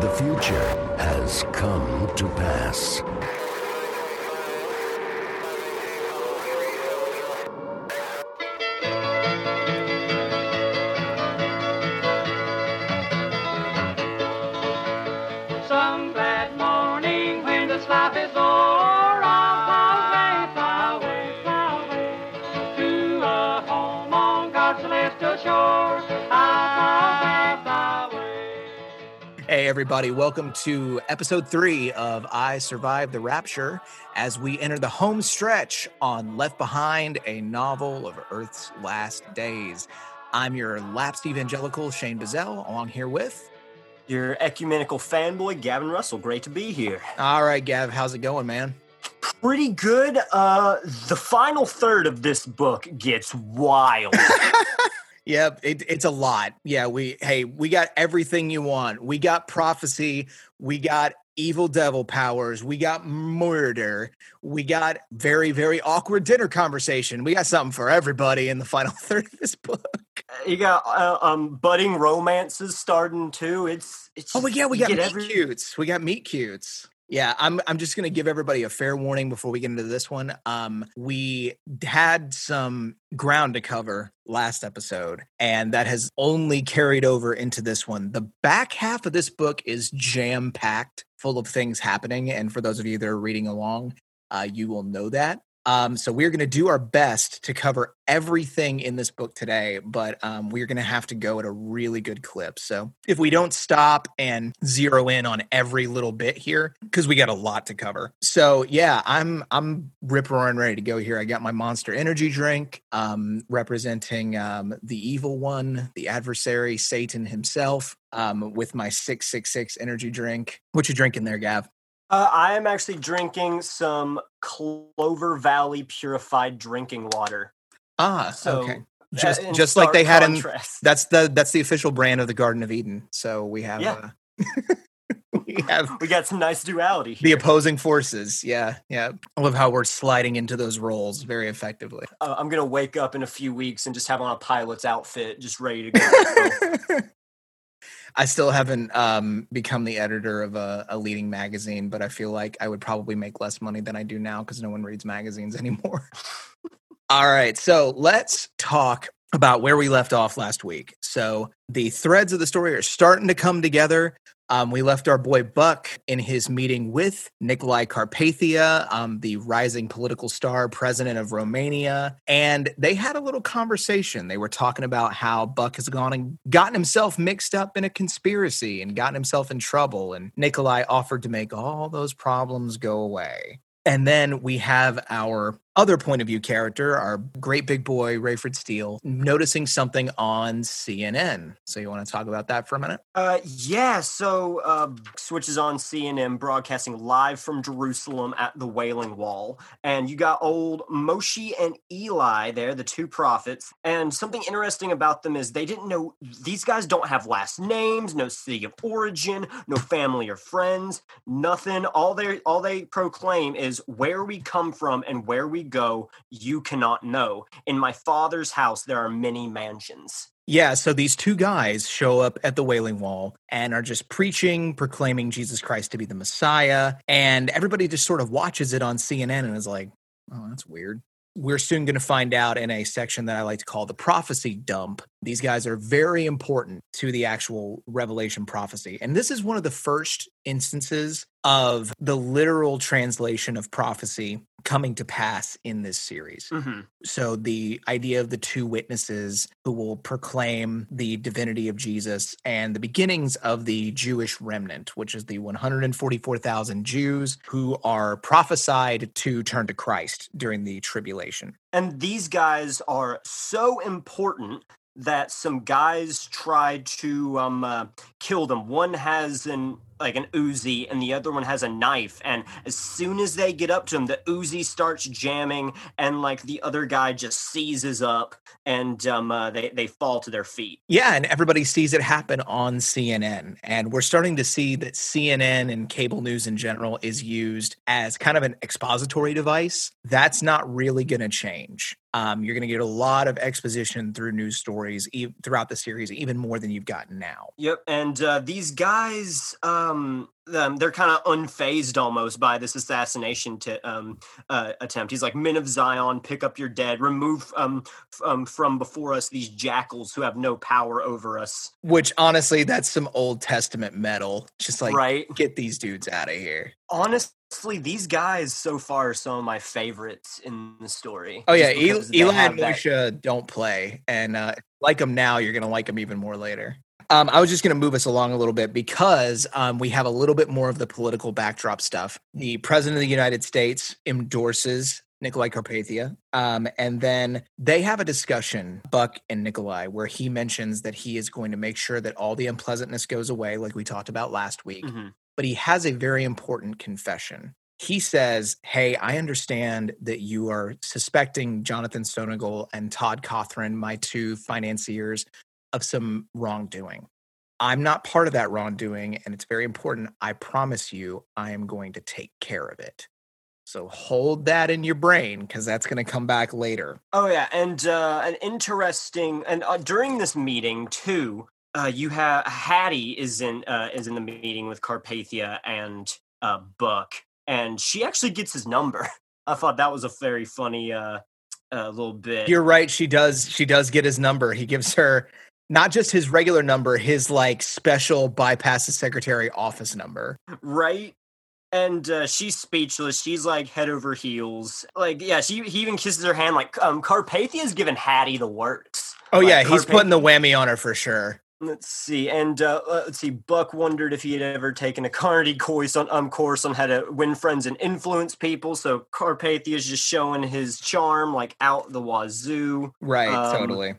The future has come to pass. Everybody, welcome to episode three of I Survived the Rapture as we enter the home stretch on Left Behind, a novel of Earth's last days. I'm your lapsed evangelical, Shane Bazell, along here with. Your ecumenical fanboy, Gavin Russell. Great to be here. All right, Gav, how's it going, man? Pretty good. Uh, the final third of this book gets wild. Yep, it, it's a lot. Yeah, we hey, we got everything you want. We got prophecy, we got evil devil powers, we got murder, we got very very awkward dinner conversation. We got something for everybody in the final third of this book. you got uh, um, budding romances starting too. It's it's. Oh, yeah, we got meet every- cutes. We got meet cutes. Yeah, I'm I'm just gonna give everybody a fair warning before we get into this one. Um, we had some ground to cover last episode, and that has only carried over into this one. The back half of this book is jam packed, full of things happening, and for those of you that are reading along, uh, you will know that. Um, so we're going to do our best to cover everything in this book today, but um, we're going to have to go at a really good clip. So if we don't stop and zero in on every little bit here, because we got a lot to cover. So yeah, I'm I'm rip roaring ready to go here. I got my Monster Energy drink, um, representing um, the evil one, the adversary, Satan himself. Um, with my six six six energy drink. What you drinking there, Gav? Uh, I am actually drinking some Clover Valley purified drinking water. Ah, So okay. uh, Just just like they had in that's the that's the official brand of the Garden of Eden. So we have Yeah. uh, we have we got some nice duality. the opposing forces. Yeah, yeah. I love how we're sliding into those roles very effectively. uh, I'm gonna wake up in a few weeks and just have on a pilot's outfit, just ready to go. I still haven't um, become the editor of a, a leading magazine, but I feel like I would probably make less money than I do now because no one reads magazines anymore. All right, so let's talk about where we left off last week. So the threads of the story are starting to come together. Um, we left our boy Buck in his meeting with Nikolai Carpathia, um, the rising political star president of Romania, and they had a little conversation. They were talking about how Buck has gone and gotten himself mixed up in a conspiracy and gotten himself in trouble, and Nikolai offered to make all those problems go away. And then we have our other point of view character, our great big boy, Rayford Steele, noticing something on CNN. So, you want to talk about that for a minute? Uh, yeah, so uh, switches on CNN broadcasting live from Jerusalem at the Wailing Wall. And you got old Moshe and Eli there, the two prophets. And something interesting about them is they didn't know these guys don't have last names, no city of origin, no family or friends, nothing. All they all they proclaim is where we come from and where we go, you cannot know. In my father's house there are many mansions. Yeah, so these two guys show up at the Wailing Wall and are just preaching, proclaiming Jesus Christ to be the Messiah. And everybody just sort of watches it on CNN and is like, oh, that's weird. We're soon going to find out in a section that I like to call the prophecy dump. These guys are very important to the actual revelation prophecy. And this is one of the first instances of the literal translation of prophecy coming to pass in this series. Mhm. So the idea of the two witnesses who will proclaim the divinity of Jesus and the beginnings of the Jewish remnant, which is the 144,000 Jews who are prophesied to turn to Christ during the tribulation. And these guys are so important that some guys tried to um, uh, kill them. One has an like an Uzi, and the other one has a knife. And as soon as they get up to him, the Uzi starts jamming, and like the other guy just seizes up, and um, uh, they they fall to their feet. Yeah, and everybody sees it happen on CNN. And we're starting to see that CNN and cable news in general is used as kind of an expository device. That's not really going to change. Um, you're going to get a lot of exposition through news stories e- throughout the series, even more than you've gotten now. Yep, and uh, these guys, um them they're kind of unfazed almost by this assassination to um uh, attempt. He's like, "Men of Zion, pick up your dead. Remove um, f- um from before us these jackals who have no power over us." Which honestly, that's some Old Testament metal. Just like right? get these dudes out of here. Honestly, these guys so far are some of my favorites in the story. Oh yeah, Eli, Eli and that- don't play, and uh, like them now, you're gonna like them even more later. Um, I was just gonna move us along a little bit because um, we have a little bit more of the political backdrop stuff. The president of the United States endorses Nikolai Carpathia, um, and then they have a discussion, Buck and Nikolai, where he mentions that he is going to make sure that all the unpleasantness goes away, like we talked about last week Mhm. But he has a very important confession. He says, Hey, I understand that you are suspecting Jonathan Stonagal and Todd Cothran, my two financiers, of some wrongdoing. I'm not part of that wrongdoing, and it's very important. I promise you, I am going to take care of it. So hold that in your brain because that's going to come back later. Oh yeah, and uh, an interesting and uh, during this meeting too, uh, you have Hattie is in uh, is in the meeting with Carpathia and uh, Buck, and she actually gets his number. I thought that was a very funny uh, uh, little bit. You're right. She does. She does get his number. He gives her not just his regular number, his like special bypass the secretary office number. right? And uh, she's speechless. She's like head over heels. Like, yeah, she he even kisses her hand. Like, um, Carpathia's given Hattie the works. Oh Like, yeah, he's Carpathia- putting the whammy on her for sure. Let's see, and uh, let's see. Buck wondered if he had ever taken a Carnegie course on um course on how to win friends and influence people. So Carpathia is just showing his charm, like out the wazoo. Right, Um, totally.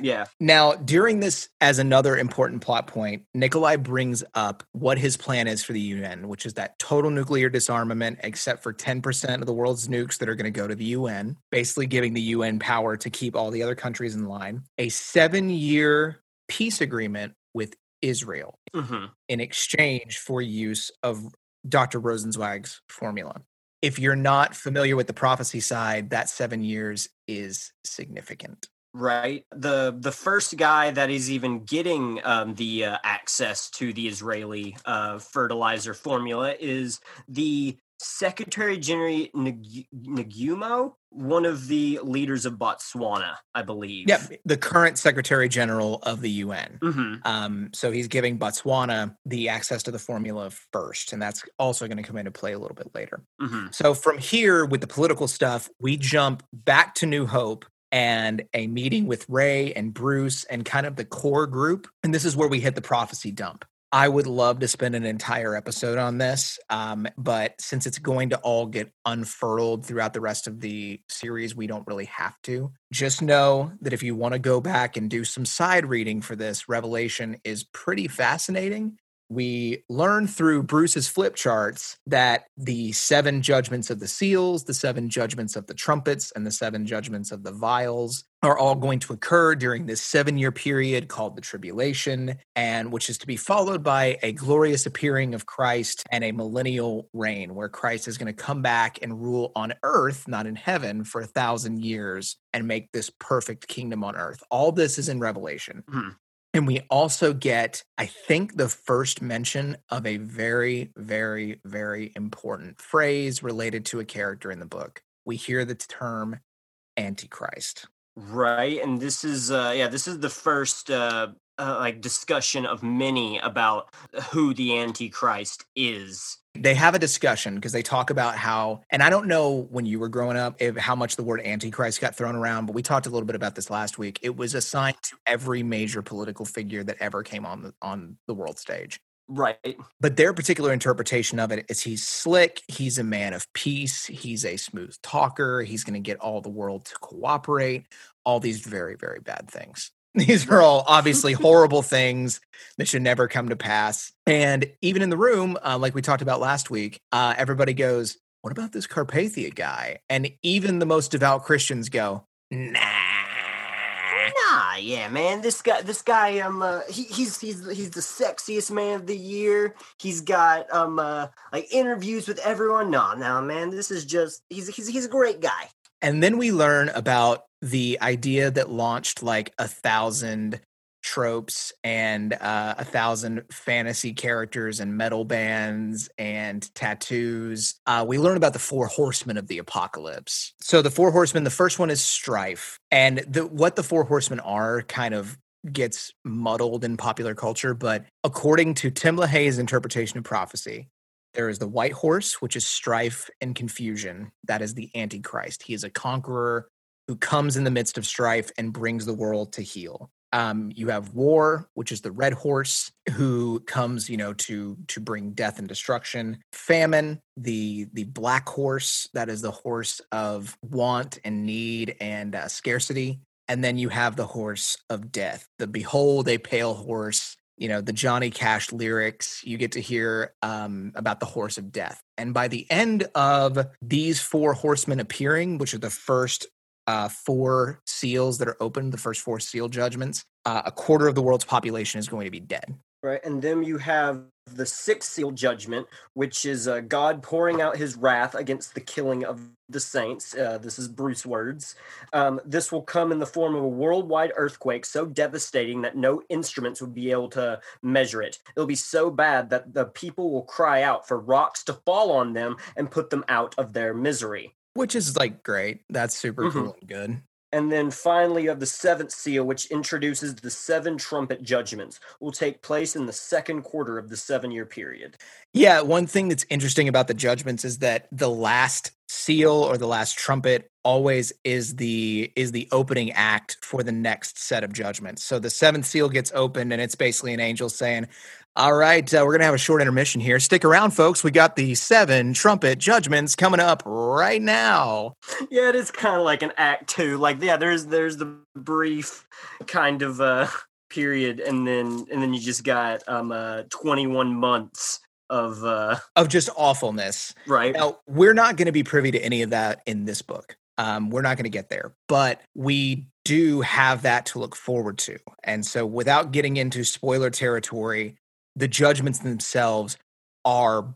Yeah, Now, during this, as another important plot point, Nikolai brings up what his plan is for the UN, which is that total nuclear disarmament, except for 10% of the world's nukes that are going to go to the UN, basically giving the UN power to keep all the other countries in line. A seven year peace agreement with Israel hmm in exchange for use of Dr. Rosenzweig's formula. If you're not familiar with the prophecy side, that seven years is significant. right. The the first guy that is even getting um, the uh, access to the Israeli uh, fertilizer formula is the Secretary General Nag- Nagumo, one of the leaders of Botswana, I believe. Yep, the current Secretary General of the UN. hmm Um, so he's giving Botswana the access to the formula first, and that's also going to come into play a little bit later. hmm So from here, with the political stuff, we jump back to New Hope and a meeting with Ray and Bruce and kind of the core group. And this is where we hit the prophecy dump. I would love to spend an entire episode on this, um, but since it's going to all get unfurled throughout the rest of the series, we don't really have to. Just know that if you want to go back and do some side reading for this, Revelation is pretty fascinating we learn through Bruce's flip charts that the seven judgments of the seals, the seven judgments of the trumpets, and the seven judgments of the vials are all going to occur during this seven year period called the tribulation, and which is to be followed by a glorious appearing of Christ and a millennial reign where Christ is going to come back and rule on earth, not in heaven, for a thousand years and make this perfect kingdom on earth. All this is in Revelation. Hmm. And we also get, I think, the first mention of a very, very, very important phrase related to a character in the book. We hear the term Antichrist. Right, and this is uh yeah, this is the first uh, uh like discussion of many about who the Antichrist is. They have a discussion because they talk about how, and I don't know when you were growing up if how much the word Antichrist got thrown around, but we talked a little bit about this last week. It was assigned to every major political figure that ever came on the on the world stage. Right. but their particular interpretation of it is he's slick he's a man of peace he's a smooth talker he's going to get all the world to cooperate all these very very bad things. These are all obviously horrible things that should never come to pass. And even in the room uh, like we talked about last week uh, everybody goes what about this carpathia guy? And even the most devout christians go nah Yeah, man. This guy, this guy, um, uh, he, he's he's he's the sexiest man of the year. He's got um, uh, like interviews with everyone. No, no, man. This is just he's he's he's a great guy. And then we learn about the idea that launched like a thousand tropes and uh, a thousand fantasy characters and metal bands and tattoos. Uh, we learn about the four horsemen of the apocalypse. So the four horsemen, the first one is strife, and the what the four horsemen are kind of gets muddled in popular culture. But according to Tim LaHaye's interpretation of prophecy, there is the white horse, which is strife and confusion. That is the Antichrist. He is a conqueror who comes in the midst of strife and brings the world to heel. Um, you have war, which is the red horse, who comes, you know, to to bring death and destruction. Famine, the the black horse, that is the horse of want and need and uh, scarcity. And then you have the horse of death, the behold a pale horse. You know, the Johnny Cash lyrics. You get to hear um, about the horse of death. And by the end of these four horsemen appearing, which are the first uh, four seals that are open, the first four seal judgments, uh, a quarter of the world's population is going to be dead. Right, and then you have the sixth seal judgment, which is uh, God pouring out His wrath against the killing of the saints. Uh, this is Bruce words. Um, this will come in the form of a worldwide earthquake so devastating that no instruments would be able to measure it. It'll be so bad that the people will cry out for rocks to fall on them and put them out of their misery. Which is like great. That's super Mhm. cool and good. And then finally, you have the seventh seal, which introduces the seven trumpet judgments, will take place in the second quarter of the seven year period. Yeah, one thing that's interesting about the judgments is that the last seal or the last trumpet always is the is the opening act for the next set of judgments. So the seventh seal gets opened and it's basically an angel saying, "All right, uh, we're going to have a short intermission here. Stick around folks. We got the seven trumpet judgments coming up right now." Yeah, it is kind of like an act two. Like, yeah, there's there's the brief kind of uh period, and then and then you just got um uh 21 months of uh Of just awfulness. right. Now, we're not going to be privy to any of that in this book. Um, we're not going to get there, but we do have that to look forward to. And so, without getting into spoiler territory, the judgments themselves are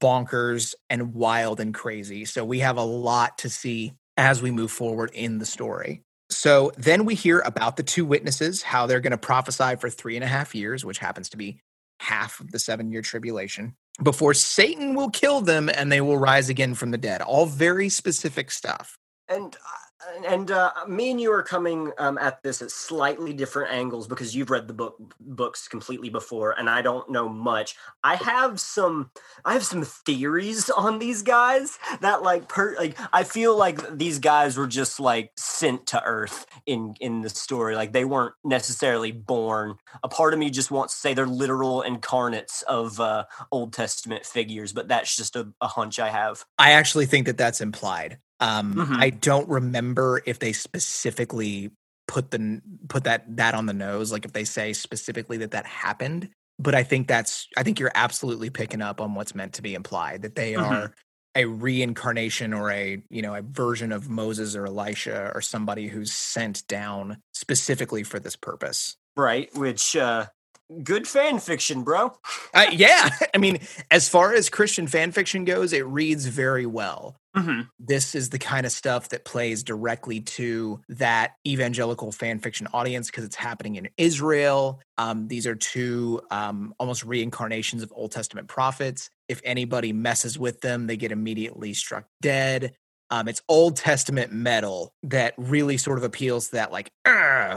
bonkers and wild and crazy. So, we have a lot to see as we move forward in the story. So, then we hear about the two witnesses, how they're going to prophesy for three and a half years, which happens to be half of the seven year tribulation before Satan will kill them and they will rise again from the dead. All very specific stuff. and uh, and uh, me and you are coming um, at this at slightly different angles because you've read the book books completely before and i don't know much. I have some i have some theories on these guys that like per like i feel like these guys were just like sent to earth in in the story. Like they weren't necessarily born. A part of me just wants to say they're literal incarnates of uh old testament figures but that's just a, a hunch i have. I actually think that that's implied. Um, Mhm. I don't remember if they specifically put the put that that on the nose, like if they say specifically that that happened. But I think that's I think you're absolutely picking up on what's meant to be implied that they Mhm. are a reincarnation or a you know a version of Moses or Elisha or somebody who's sent down specifically for this purpose. right which uh good fan fiction bro Uh, yeah, I mean, as far as Christian fan fiction goes, it reads very well. mm-hmm. This is the kind of stuff that plays directly to that evangelical fan fiction audience because it's happening in Israel. Um, these are two um, almost reincarnations of Old Testament prophets. If anybody messes with them, they get immediately struck dead. Um, it's Old Testament metal that really sort of appeals to that like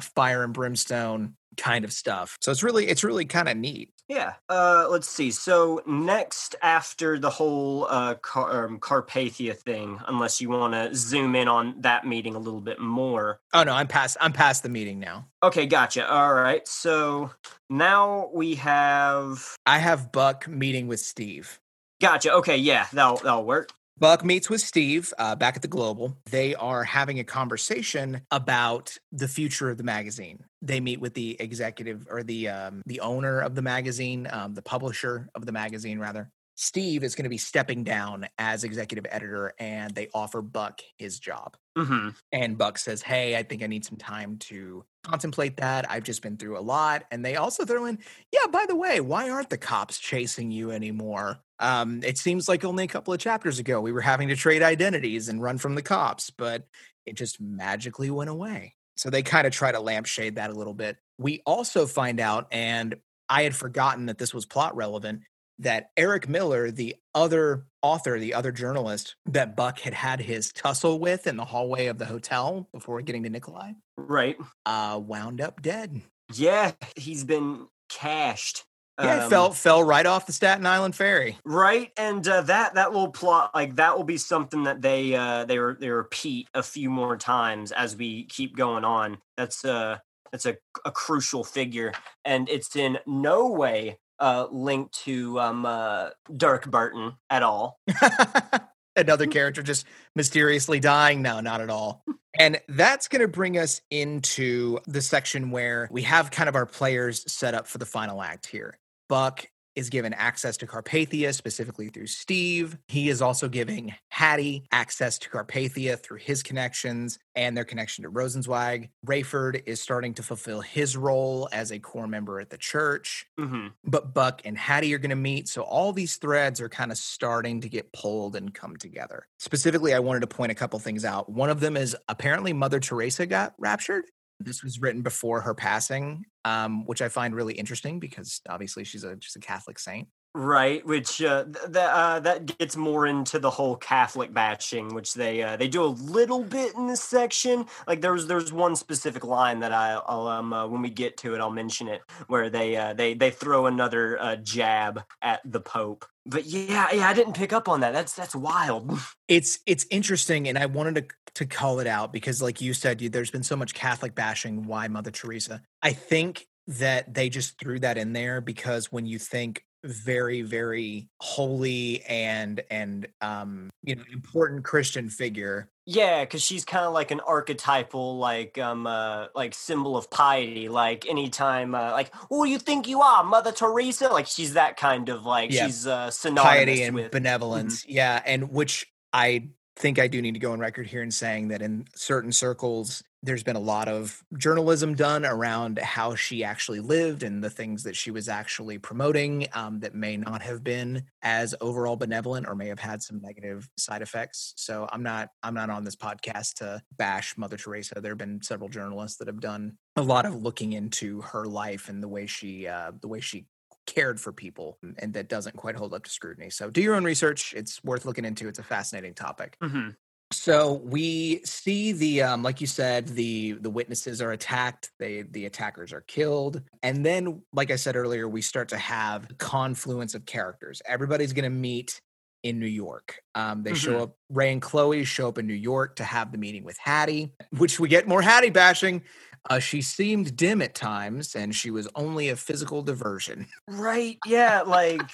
fire and brimstone kind of stuff. So it's really it's really kind of neat. Yeah. Uh, let's see. So next, after the whole uh, Car- um, Carpathia thing, unless you want to zoom in on that meeting a little bit more. Oh no, I'm past I'm past the meeting now. Okay, gotcha. All right. So now we have. I have Buck meeting with Steve. Gotcha. Okay. Yeah, that'll that'll work. Buck meets with Steve uh, back at the Global. They are having a conversation about the future of the magazine. They meet with the executive or the um, the owner of the magazine, um, the publisher of the magazine, rather. Steve is going to be stepping down as executive editor, and they offer Buck his job. Mm-hmm. And Buck says, Hey, I think I need some time to contemplate that. I've just been through a lot. And they also throw in, Yeah, by the way, why aren't the cops chasing you anymore? Um, it seems like only a couple of chapters ago we were having to trade identities and run from the cops, but it just magically went away. So they kind of try to lampshade that a little bit we also find out, and I had forgotten that this was plot relevant, that Eric Miller, the other author, the other journalist that Buck had had his tussle with in the hallway of the hotel before getting to Nikolai, Right. uh, wound up dead. Yeah, he's been cashed. Yeah, Um, fell fell right off the Staten Island ferry. right and uh, that that will plot like that will be something that they uh they re- they repeat a few more times as we keep going on that's uh that's a, a crucial figure and it's in no way uh linked to um uh dirk burton at all Another character just mysteriously dying. No, not at all. And that's going to bring us into the section where we have kind of our players set up for the final act here. Buck is given access to Carpathia specifically through Steve. He is also giving Hattie access to Carpathia through his connections and their connection to Rosenzweig. Rayford is starting to fulfill his role as a core member at the church hmm but Buck and Hattie are going to meet. So all these threads are kind of starting to get pulled and come together. Specifically, I wanted to point a couple things out. One of them is apparently Mother Teresa got raptured. This was written before her passing, um, which I find really interesting because obviously she's a she's a Catholic saint. Right which uh th- that uh that gets more into the whole catholic bashing which they uh they do a little bit in this section like there's there's one specific line that I, i'll um uh, when we get to it i'll mention it where they uh they they throw another uh jab at the pope but yeah yeah i didn't pick up on that that's that's wild It's it's interesting, and I wanted to to call it out because, like you said, there's been so much Catholic bashing. Why Mother Teresa? I think that they just threw that in there because when you think very very holy and and um you know important christian figure yeah because she's kind of like an archetypal like um uh like symbol of piety like anytime uh like who you think you are mother teresa like she's that kind of like Yeah. she's uh synonymous piety and with benevolence yeah and which i think i do need to go on record here in saying that in certain circles there's been a lot of journalism done around how she actually lived and the things that she was actually promoting um, that may not have been as overall benevolent or may have had some negative side effects. So i'm not i'm not on this podcast to bash mother teresa. There have been several journalists that have done a lot of looking into her life and the way she uh, the way she cared for people and that doesn't quite hold up to scrutiny. So do your own research. It's worth looking into. It's a fascinating topic. Mhm. So we see the um, like you said, the the witnesses are attacked, they the attackers are killed. And then, like I said earlier, we start to have a confluence of characters. Everybody's gonna meet in New York. Um, they show Mhm. up, Ray and Chloe show up in New York to have the meeting with Hattie, which we get more Hattie bashing. Uh, she seemed dim at times, and she was only a physical diversion. right yeah like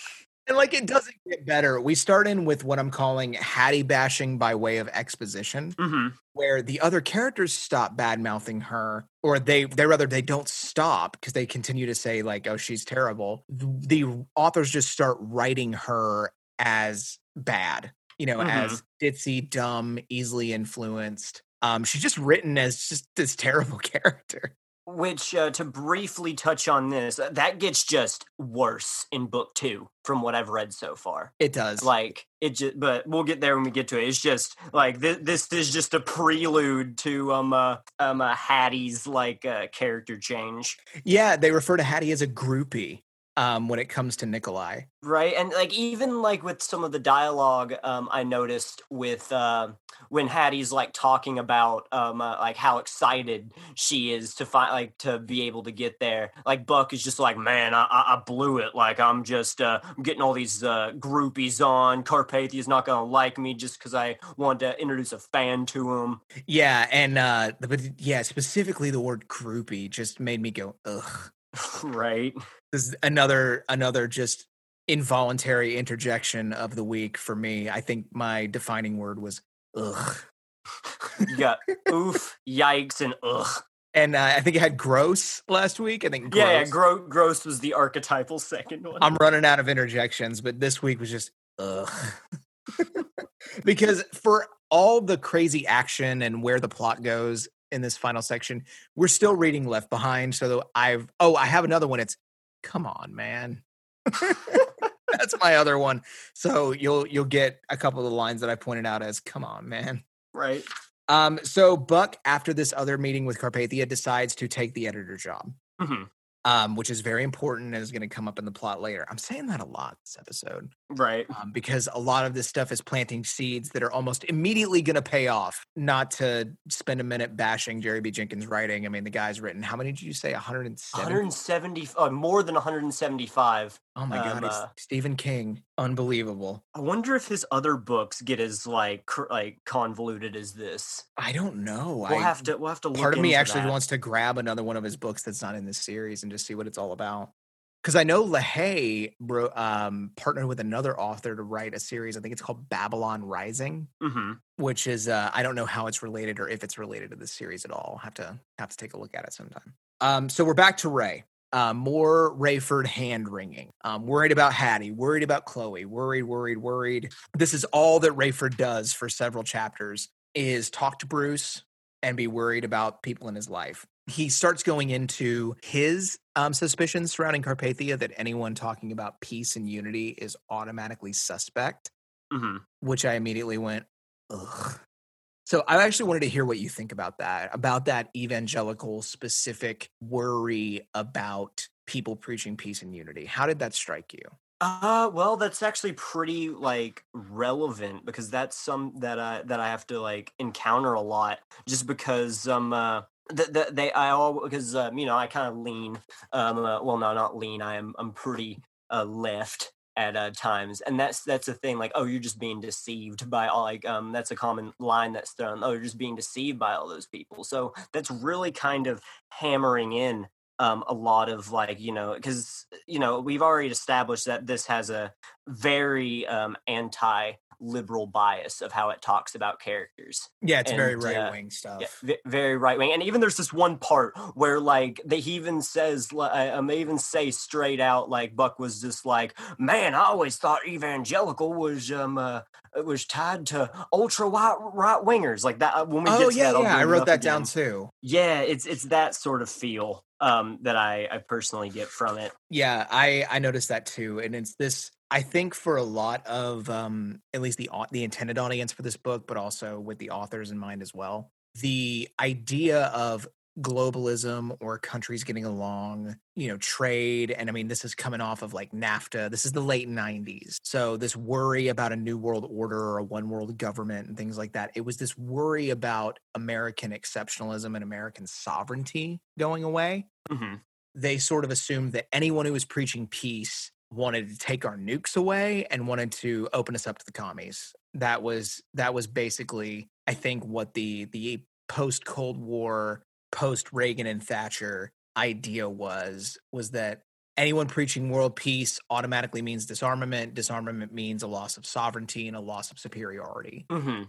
And like it doesn't get better. We start in with what I'm calling Hattie bashing by way of exposition, mhm. where the other characters stop bad mouthing her, or they they rather they don't stop because they continue to say like, "Oh, she's terrible." The, the authors just start writing her as bad, you know, Mhm. as ditzy, dumb, easily influenced. Um, she's just written as just this terrible character. which uh, to briefly touch on this uh, that gets just worse in book two from what i've read so far It does. like it just but we'll get there when we get to it it's just like th- this is just a prelude to um uh, um uh, hattie's like uh, character change yeah, they refer to Hattie as a groupie um, when it comes to Nikolai. right and like even like with some of the dialogue um i noticed with uh when hattie's like talking about um uh, like how excited she is to find like to be able to get there like buck is just like man i i, blew it like i'm just uh getting all these uh groupies on carpathia's not gonna like me just because i wanted to introduce a fan to him Yeah, and uh but yeah, specifically the word groupie just made me go ugh. right This is another another just involuntary interjection of the week for me. I think my defining word was ugh. you got oof yikes and ugh And uh, I think it had gross last week. I think gross. yeah, yeah gro- gross was the archetypal second one I'm running out of interjections, but this week was just ugh. because for all the crazy action and where the plot goes in this final section, we're still reading Left Behind. So I've oh, I have another one. It's come on, man. That's my other one. So you'll you'll get a couple of the lines that I pointed out as come on, man. right Um, so Buck, after this other meeting with Carpathia, decides to take the editor job. Mhm. um, which is very important and is going to come up in the plot later. I'm saying that a lot this episode Right. um, because a lot of this stuff is planting seeds that are almost immediately going to pay off. Not to spend a minute bashing Jerry B. Jenkins' writing. I mean, the guy's written how many did you say? 107. 170, uh, more than 175. Oh my god, um, uh, Stephen King, unbelievable. I wonder if his other books get as like cr- like convoluted as this. I don't know. We'll I, have to we'll have to look part of me actually that. wants to grab another one of his books that's not in this series and just see what it's all about. Because I know LaHaye bro, um, partnered with another author to write a series. I think it's called Babylon Rising, Mhm. which is uh, I don't know how it's related or if it's related to this series at all. have to have to take a look at it sometime. Um, so we're back to Ray. Uh, more Rayford hand wringing. Um, worried about Hattie. Worried about Chloe. Worried, worried, worried. This is all that Rayford does for several chapters: is talk to Bruce and be worried about people in his life. He starts going into his um, suspicions surrounding Carpathia that anyone talking about peace and unity is automatically suspect Mhm. which I immediately went, ugh. So I actually wanted to hear what you think about that, about that evangelical specific worry about people preaching peace and unity. How did that strike you? Uh, well, that's actually pretty like relevant because that's some that I that I have to like encounter a lot just because um uh the, the, they I all because um you know I kind of lean um uh, well no not lean I am I'm pretty uh left at uh, times and that's that's the thing like oh you're just being deceived by all like um that's a common line that's thrown oh you're just being deceived by all those people so that's really kind of hammering in um, a lot of like you know because you know we've already established that this has a very um, anti-liberal bias of how it talks about characters Yeah, it's very And, uh, right wing stuff. yeah, very right wing and even there's this one part where like they even says I um, they even say straight out like buck was just like man i always thought evangelical was um uh, was tied to ultra right right wingers like that uh, when we oh get to yeah, that, yeah. I wrote that down too. Yeah, it's it's that sort of feel um, that I, I personally get from it. Yeah, I I noticed that too, and it's this. I think for a lot of um, at least the the intended audience for this book, but also with the authors in mind as well, the idea of globalism or countries getting along, you know, trade, and I mean this is coming off of like NAFTA. This is the late '90s, so this worry about a new world order or a one world government and things like that. It was this worry about American exceptionalism and American sovereignty going away hmm they sort of assumed that anyone who was preaching peace wanted to take our nukes away and wanted to open us up to the commies. That was that was basically, I think, what the the post Cold War, post Reagan and Thatcher idea was was that anyone preaching world peace automatically means disarmament. Disarmament means a loss of sovereignty and a loss of superiority hmm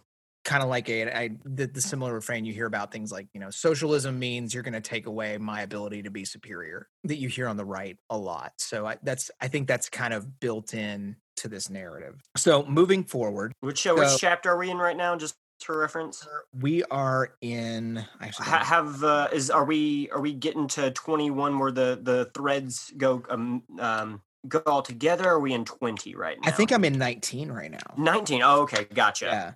kind of like a I, the, the similar refrain you hear about things like you know socialism means you're going to take away my ability to be superior that you hear on the right a lot so I, that's i think that's kind of built in to this narrative so moving forward Which uh, which chapter are we in right now? Just for reference. we are in actually Ha- have uh, is are we are we getting to twenty one where the the threads go um um go all together? Or are we in twenty right now? i think i'm in 19 right now nineteen. Oh, okay, gotcha. yeah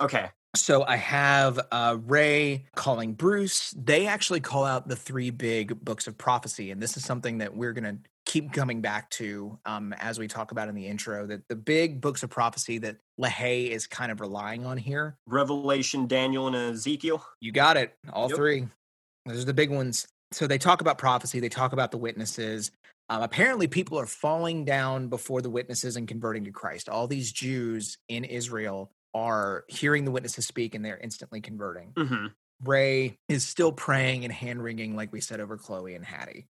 Okay. So I have uh, Ray calling Bruce. They actually call out the three big books of prophecy, and this is something that we're going to keep coming back to um, as we talk about in the intro. That the big books of prophecy that LaHaye is kind of relying on here. Revelation, Daniel, and Ezekiel. You got it, all Yep. three. Those are the big ones. So they talk about prophecy. They talk about the witnesses. Um, apparently, people are falling down before the witnesses and converting to Christ. All these Jews in Israel are hearing the witnesses speak, and they're instantly converting. hmm Ray is still praying and hand wringing, like we said over Chloe and Hattie.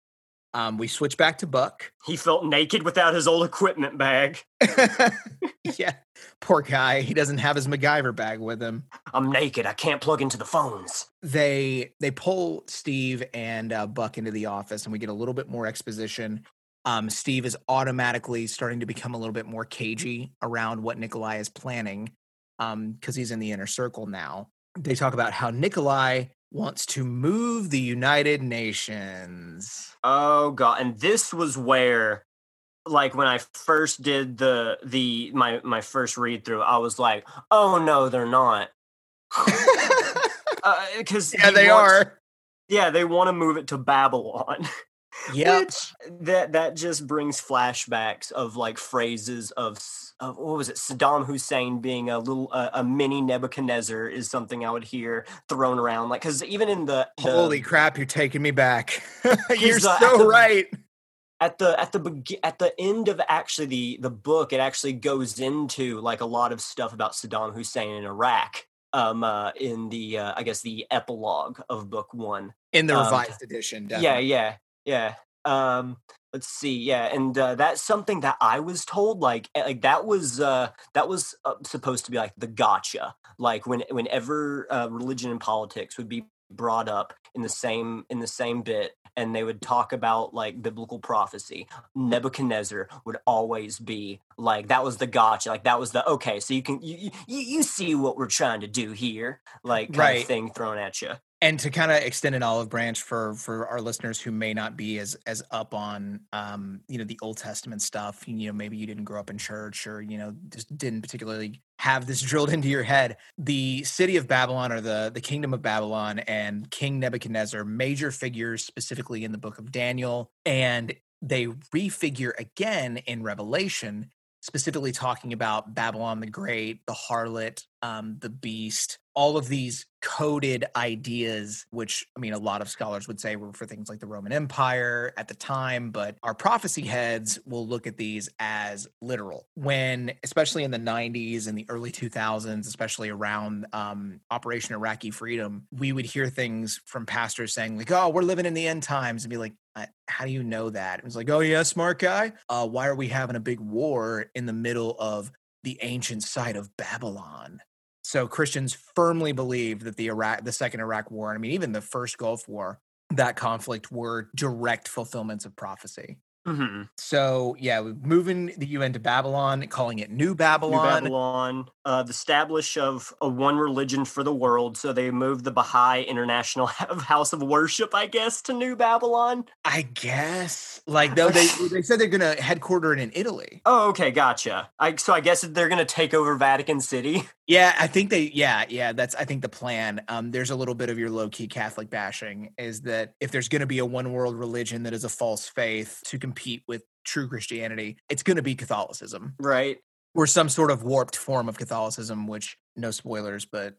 Um, we switch back to Buck. He felt naked without his old equipment bag. yeah, poor guy. He doesn't have his MacGyver bag with him. I'm naked. I can't plug into the phones. They they pull Steve and uh, Buck into the office, and we get a little bit more exposition. Um, Steve is automatically starting to become a little bit more cagey around what Nikolai is planning because he's in the inner circle now. They talk about how Nikolai wants to move the United Nations. Oh god, and this was where like when I first did the the my my first read through, I was like, "Oh no, they're not." Uh, because yeah, they are. Yeah, they want to move it to Babylon. Yep. Which that that just brings flashbacks of like phrases of, what was it Saddam Hussein being a little uh, a mini Nebuchadnezzar is something I would hear thrown around like because even in the, the Holy crap, you're taking me back. you're uh, so the- right. at the at the at the end of actually the the book it actually goes into like a lot of stuff about Saddam Hussein in Iraq um uh in the uh, I guess the epilogue of book 1 In the um, revised edition, yeah yeah yeah um let's see yeah and uh, that's something that i was told like eh, like that was uh that was uh, supposed to be like the gotcha like when whenever uh, religion and politics would be brought up in the same in the same bit and they would talk about like biblical prophecy nebuchadnezzar would always be like that was the gotcha like that was the okay so you can you you, you see what we're trying to do here like kind Right. of thing thrown at you and to kind of extend an olive branch for for our listeners who may not be as as up on um you know the old testament stuff you know maybe you didn't grow up in church or you know just didn't particularly have this drilled into your head the city of babylon or the the kingdom of babylon and king nebuchadnezzar major figures specifically in the book of daniel and they refigure again in revelation specifically talking about babylon the great the harlot um, the beast all of these coded ideas, which I mean, a lot of scholars would say were for things like the Roman Empire at the time, but our prophecy heads will look at these as literal. When, especially in the 90s and the early 2000s, especially around um, Operation Iraqi Freedom, we would hear things from pastors saying, like, oh, we're living in the end times, and be like, "Uh, how do you know that? It was like, oh, yeah, smart guy. Uh, why are we having a big war in the middle of the ancient site of Babylon? So Christians firmly believe that the Iraq, the second Iraq War, I mean, even the first Gulf War, that conflict were direct fulfillments of prophecy. mm-hmm. So yeah, moving the UN to Babylon, calling it New Babylon. New Babylon, uh, the establish of a one religion for the world. So they moved the Baha'i International House of Worship, I guess, to New Babylon. I guess. Like though they they said they're gonna headquarter it in Italy. Oh, okay, gotcha. I, so I guess they're going to take over Vatican City. Yeah, I think they yeah, yeah, that's I think the plan. Um there's a little bit of your low key Catholic bashing is that if there's gonna be a one world religion that is a false faith to compete with true Christianity, it's gonna be Catholicism. Right. or some sort of warped form of Catholicism, which no spoilers, but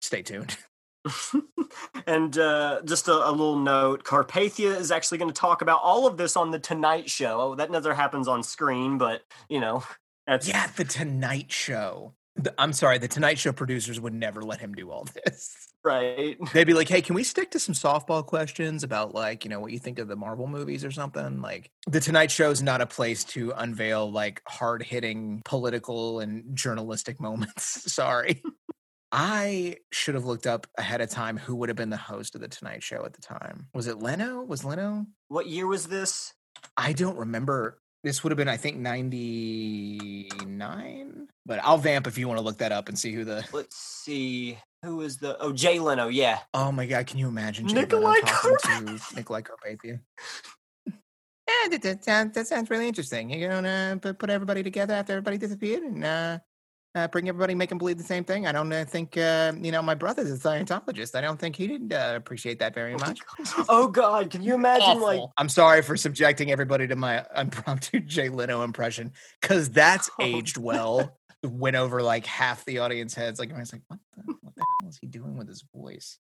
stay tuned. and uh, just a, a little note Carpathia is actually going to talk about all of this on The Tonight Show. Oh, that never happens on screen, but, you know, that's. Yeah, the Tonight Show. The- I'm sorry, the Tonight Show producers would never let him do all this. Right. They'd be like, "Hey, can we stick to some softball questions about like, you know, what you think of the Marvel movies or something?" Like, the Tonight Show is not a place to unveil like hard-hitting political and journalistic moments. sorry. I should have looked up ahead of time who would have been the host of the Tonight Show at the time. Was it Leno? Was Leno? What year was this? I don't remember. This would have been, I think, 99. But I'll vamp if you want to look that up and see who the. Let's see. Who is the. Oh, Jay Leno, yeah. Oh my God, can you imagine Jay Nikolai Leno talking to Nikolai Carpathia? Yeah, that, that, sounds, that sounds really interesting. You're going to put, put everybody together after everybody disappeared and uh, uh, bring everybody, make them believe the same thing. I don't uh, think, uh, you know, my brother's a Scientologist. I don't think he did uh, appreciate that very much. Oh, God. Can you imagine, like. I'm sorry for subjecting everybody to my impromptu Jay Leno impression because that's Oh, aged well. Went over like half the audience heads. Like I was like, what the, what the hell is he doing with his voice?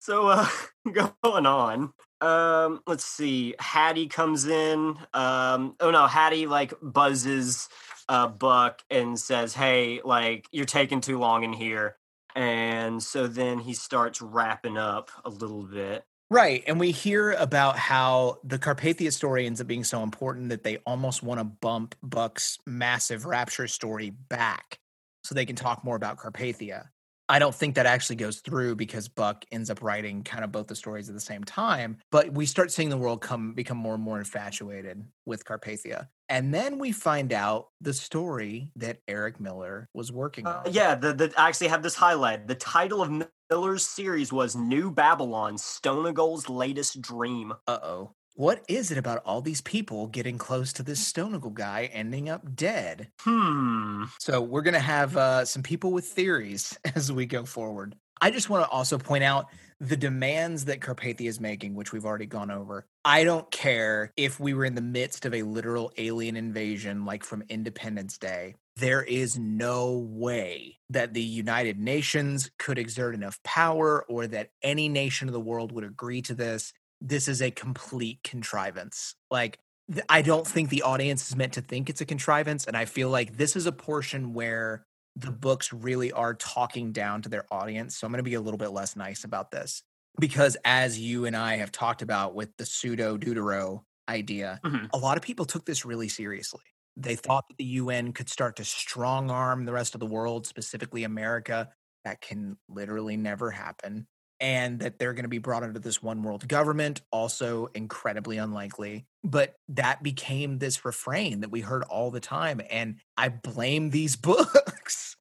So uh going on. Um let's see. Hattie comes in. Um oh no, Hattie like buzzes uh Buck and says, "Hey, like you're taking too long in here." And so then he starts wrapping up a little bit. Right. And we hear about how the Carpathia story ends up being so important that they almost want to bump Buck's massive rapture story back so they can talk more about Carpathia. I don't think that actually goes through because Buck ends up writing kind of both the stories at the same time. But we start seeing the world come become more and more infatuated with Carpathia. And then we find out the story that Eric Miller was working Uh, on. yeah, the, the I actually have this highlight. The title of Miller's series was New Babylon: Stonagal's latest dream. Uh oh. What is it about all these people getting close to this Stonagal guy ending up dead? Hmm. So we're going to have uh, some people with theories as we go forward. I just want to also point out the demands that Carpathia is making, which we've already gone over, I don't care if we were in the midst of a literal alien invasion like from Independence Day. There is no way that the United Nations could exert enough power or that any nation of the world would agree to this. This is a complete contrivance. Like, th- I don't think the audience is meant to think it's a contrivance. And I feel like this is a portion where the books really are talking down to their audience. So I'm going to be a little bit less nice about this because, as you and I have talked about with the pseudo Deutero idea, Mhm. a lot of people took this really seriously. They thought that the UN could start to strong arm the rest of the world, specifically America. That can literally never happen. And that they're going to be brought under this one world government, also incredibly unlikely. But that became this refrain that we heard all the time. And I blame these books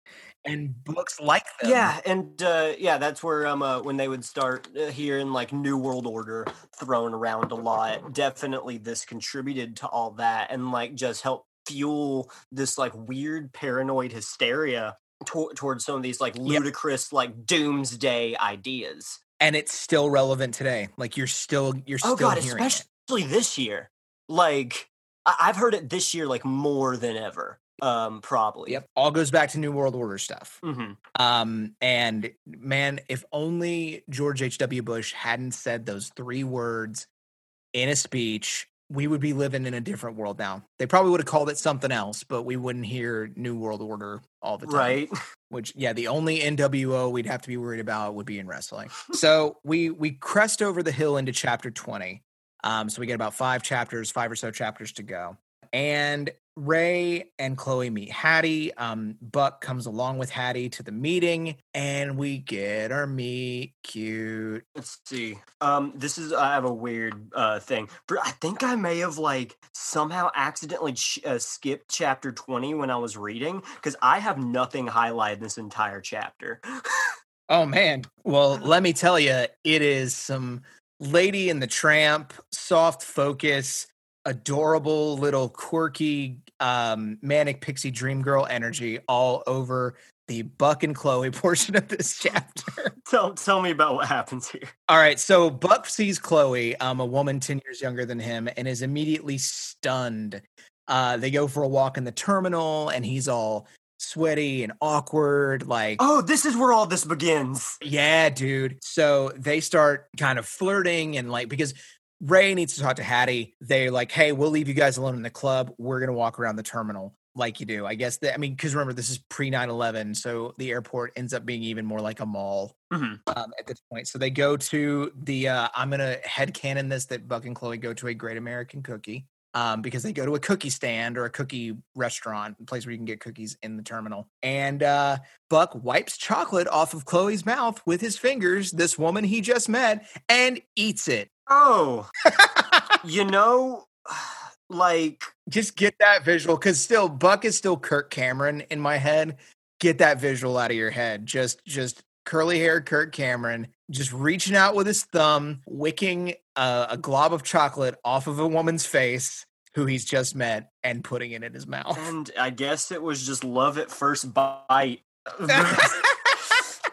and books like them. Yeah, and uh, yeah, that's where um uh, when they would start uh, hearing like New World Order thrown around a lot. Definitely, this contributed to all that, and like just helped fuel this like weird paranoid hysteria to- towards some of these like ludicrous like doomsday ideas. And it's still relevant today. Like you're still you're Oh still god, hearing it. especially this year. Like I- I've heard it this year like more than ever. Um, probably. Yep. All goes back to New World Order stuff. hmm Um, and man, if only George H.W. Bush hadn't said those three words in a speech, we would be living in a different world now. They probably would have called it something else, but we wouldn't hear New World Order all the time. Right. Which, yeah, the only NWO we'd have to be worried about would be in wrestling. so we we crest over the hill into chapter 20. Um, so we get about five chapters, five or so chapters to go. And Ray and Chloe meet Hattie. Um, Buck comes along with Hattie to the meeting, and we get our meet cute. Let's see. Um, this is I have a weird uh thing. I think I may have like somehow accidentally ch- uh, skipped chapter twenty when I was reading because I have nothing highlighted in this entire chapter. Oh man. Well, let me tell you, it is some Lady and the Tramp, soft focus, adorable little quirky um manic pixie dream girl energy all over the Buck and Chloe portion of this chapter. tell tell me about what happens here. All right, so Buck sees Chloe, um, a woman 10 years younger than him, and is immediately stunned. Uh, they go for a walk in the terminal, and he's all sweaty and awkward, like Oh, this is where all this begins. yeah, dude. So they start kind of flirting and like because Ray needs to talk to Hattie. They're like, hey, we'll leave you guys alone in the club. We're gonna walk around the terminal like you do. I guess that I mean, because remember, this is pre 9-11, so the airport ends up being even more like a mall Mhm. um, at this point. So they go to the uh I'm gonna head headcanon this that Buck and Chloe go to a great American cookie. Um, because they go to a cookie stand or a cookie restaurant, a place where you can get cookies in the terminal. And uh Buck wipes chocolate off of Chloe's mouth with his fingers, this woman he just met, and eats it. Oh, you know, like just get that visual because still Buck is still Kirk Cameron in my head. Get that visual out of your head. Just just curly haired Kirk Cameron just reaching out with his thumb, wicking a, a glob of chocolate off of a woman's face who he's just met and putting it in his mouth. and I guess it was just love at first bite.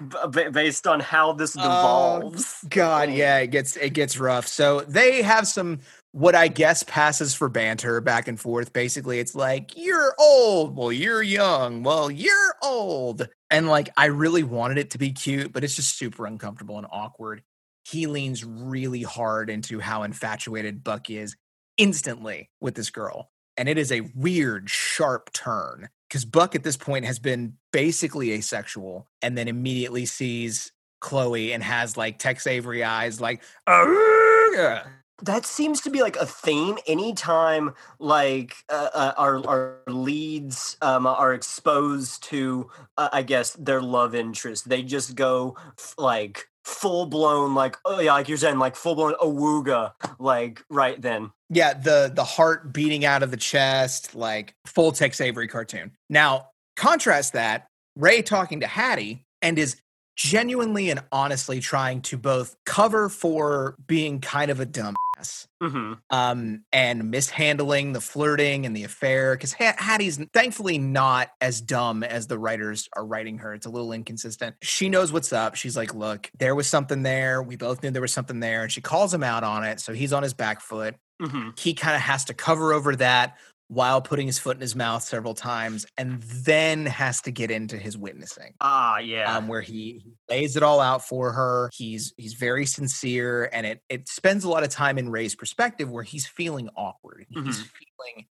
b- based on how this Oh. God, yeah, it gets it gets rough. So they have some what I guess passes for banter back and forth. Basically, it's like you're old, well you're young, well you're old, and like I really wanted it to be cute, but it's just super uncomfortable and awkward. He leans really hard into how infatuated Buck is instantly with this girl, and it is a weird, sharp turn because Buck at this point has been basically asexual, and then immediately sees Chloe and has like Tex Avery eyes, like, "Arrgh!" That seems to be like a theme anytime like uh, uh, our our leads um, are exposed to uh, I guess their love interest. They just go f- like full blown like oh yeah like you're saying like full blown awooga like right then. Yeah, the the heart beating out of the chest, like full Tex Avery cartoon. Now, contrast that Ray talking to Hattie and is genuinely and honestly trying to both cover for being kind of a dumbass hmm um, and mishandling the flirting and the affair because Hattie's thankfully not as dumb as the writers are writing her. It's a little inconsistent. She knows what's up. She's like, look, there was something there. We both knew there was something there. And she calls him out on it. So he's on his back foot. hmm He kind of has to cover over that while putting his foot in his mouth several times and then has to get into his witnessing Ah, yeah. um, where he, he lays it all out for her. He's he's very sincere, and it it spends a lot of time in Ray's perspective where he's feeling awkward. He's feeling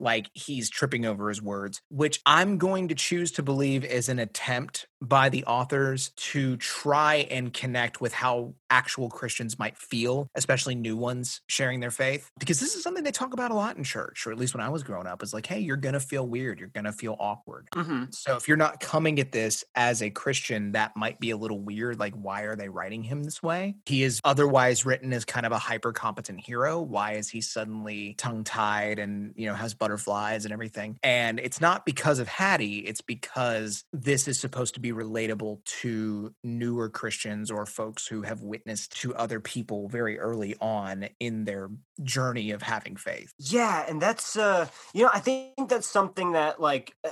like he's tripping over his words, which I'm going to choose to believe is an attempt by the authors to try and connect with how actual Christians might feel, especially new ones sharing their faith. Because this is something they talk about a lot in church, or at least when I was growing up, is like, hey, you're gonna feel weird, you're gonna feel awkward. hmm So if you're not coming at this as a Christian, that might be a little weird. Like, why are they writing him this way? He is otherwise written as kind of a hyper competent hero. Why is he suddenly tongue tied and, you know, has butterflies and everything? And it's not because of Hattie, it's because this is supposed to be relatable to newer Christians or folks who have witnessed to other people very early on in their journey of having faith. Yeah, and that's uh you know, I think that's something that like uh,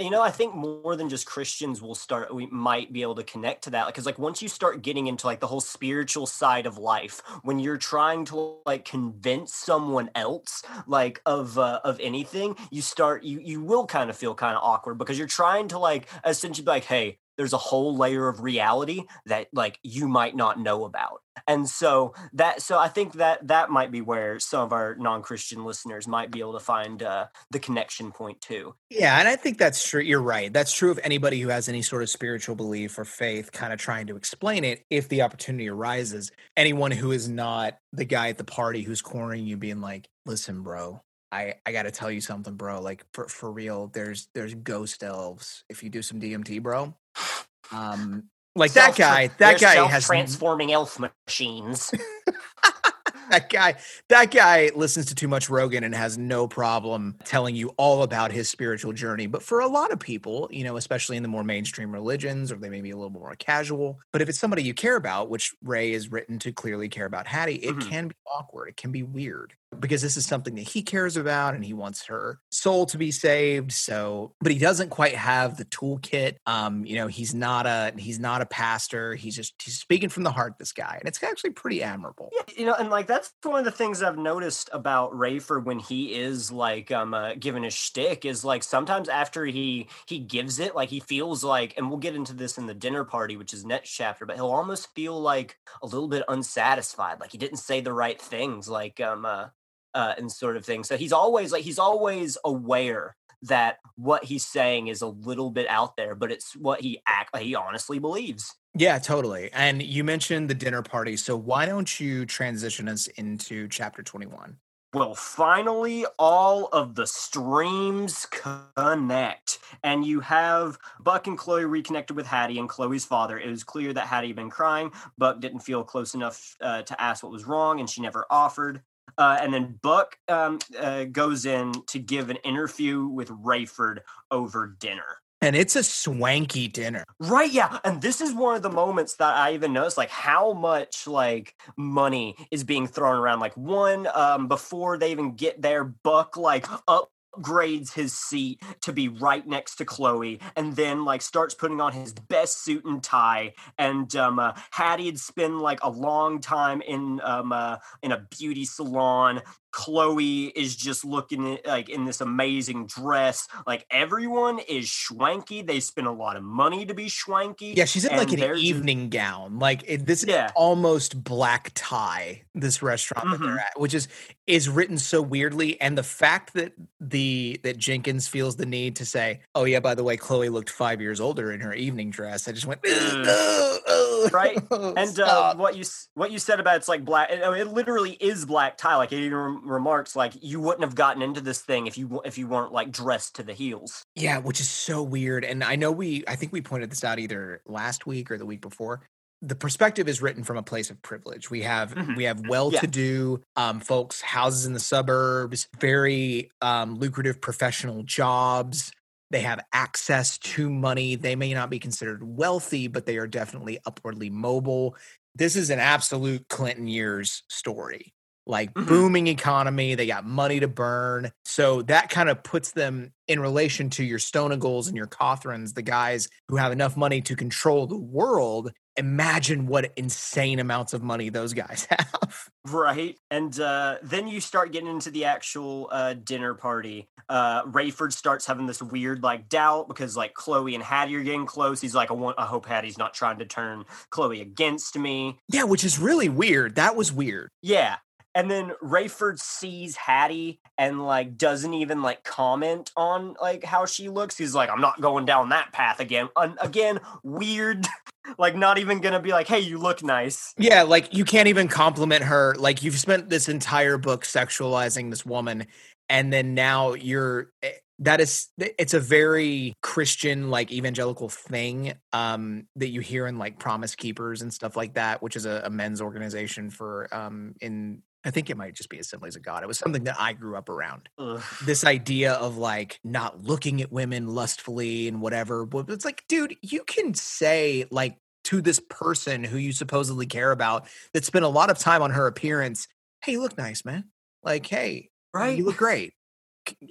you know, I think more than just Christians will start we might be able to connect to that because like once you start getting into like the whole spiritual side of life, when you're trying to like convince someone else like of uh, of anything, you start you you will kind of feel kind of awkward because you're trying to like essentially be like, "Hey, there's a whole layer of reality that like you might not know about and so that so i think that that might be where some of our non-christian listeners might be able to find uh, the connection point too Yeah, and I think that's true. You're right. That's true of anybody who has any sort of spiritual belief or faith, kind of trying to explain it if the opportunity arises. Anyone who is not the guy at the party who's cornering you, being like, "Listen, bro, I I got to tell you something, bro. Like for for real, there's there's ghost elves. If you do some DMT, bro, um, like that guy, that guy has self-transforming elf machines. That guy that guy listens to too much rogan and has no problem telling you all about his spiritual journey. But for a lot of people you know especially in the more mainstream religions or they may be a little more casual but if it's somebody you care about which ray is written to clearly care about hattie it Mhm. can be awkward. It can be weird because this is something that he cares about and he wants her soul to be saved so but he doesn't quite have the toolkit um you know he's not a he's not a pastor he's just he's speaking from the heart this guy and it's actually pretty admirable. Yeah, you know, and like that's one of the things I've noticed about Rayford when he is like um uh, giving his shtick is like sometimes after he he gives it, like he feels like, and we'll get into this in the dinner party, which is next chapter, but he'll almost feel like a little bit unsatisfied, like he didn't say the right things, like um uh, uh and sort of thing. So he's always like he's always aware that what he's saying is a little bit out there, but it's what he act he honestly believes. Yeah, totally. And you mentioned the dinner party. So why don't you transition us into chapter 21? Well, finally, all of the streams connect, and you have Buck and Chloe reconnected with Hattie and Chloe's father. It was clear that Hattie had been crying. Buck didn't feel close enough uh, to ask what was wrong, and she never offered. Uh, and then Buck um, uh, goes in to give an interview with Rayford over dinner. And it's a swanky dinner. Right, yeah. And this is one of the moments that I even noticed like how much like money is being thrown around. Like one, um, before they even get there, Buck like upgrades his seat to be right next to Chloe and then like starts putting on his best suit and tie. And um uh, Hattie had spent like a long time in um uh, in a beauty salon. Chloe is just looking like in this amazing dress. Like everyone is schwanky. They spend a lot of money to be schwanky. Yeah, she's in like an they're just- evening gown. Like it, this is almost black tie. This restaurant that Mhm. they're at, which is is written so weirdly, and the fact that the that Jenkins feels the need to say, "Oh yeah, by the way, Chloe looked five years older in her evening dress." I just went, Ugh. "Ugh, ugh, Right? And uh, what you what you said about it's like black. It, it literally is black tie. Like it even remarks like you wouldn't have gotten into this thing if you if you weren't like dressed to the heels. Yeah, which is so weird. And I know we, I think we pointed this out either last week or the week before. The perspective is written from a place of privilege. We have Mhm. we have well-to-do um, folks, houses in the suburbs, very um, lucrative professional jobs. They have access to money. They may not be considered wealthy, but they are definitely upwardly mobile. This is an absolute Clinton years story. Like Mhm. booming economy, they got money to burn. So that kind of puts them in relation to your Stonagals and your Cothrans, the guys who have enough money to control the world. Imagine what insane amounts of money those guys have. Right. And uh, then you start getting into the actual uh, dinner party. Uh, Rayford starts having this weird like doubt because like Chloe and Hattie are getting close. He's like, I want, I hope Hattie's not trying to turn Chloe against me. Yeah, which is really weird. That was weird. Yeah. And then Rayford sees Hattie and like doesn't even like comment on like how she looks. He's like, I'm not going down that path again. Un- again, weird. like not even gonna be like, hey, you look nice. Yeah, like you can't even compliment her. Like you've spent this entire book sexualizing this woman, and then now you're eh, that is it's a very Christian like evangelical thing um that you hear in like Promise Keepers and stuff like that, which is a, a men's organization for um in I think it might just be Assemblies of God. It was something that I grew up around. Ugh. This idea of like not looking at women lustfully and whatever. But it's like, dude, you can say like to this person who you supposedly care about that spent a lot of time on her appearance, hey, you look nice, man. Like, hey, Right? you look great.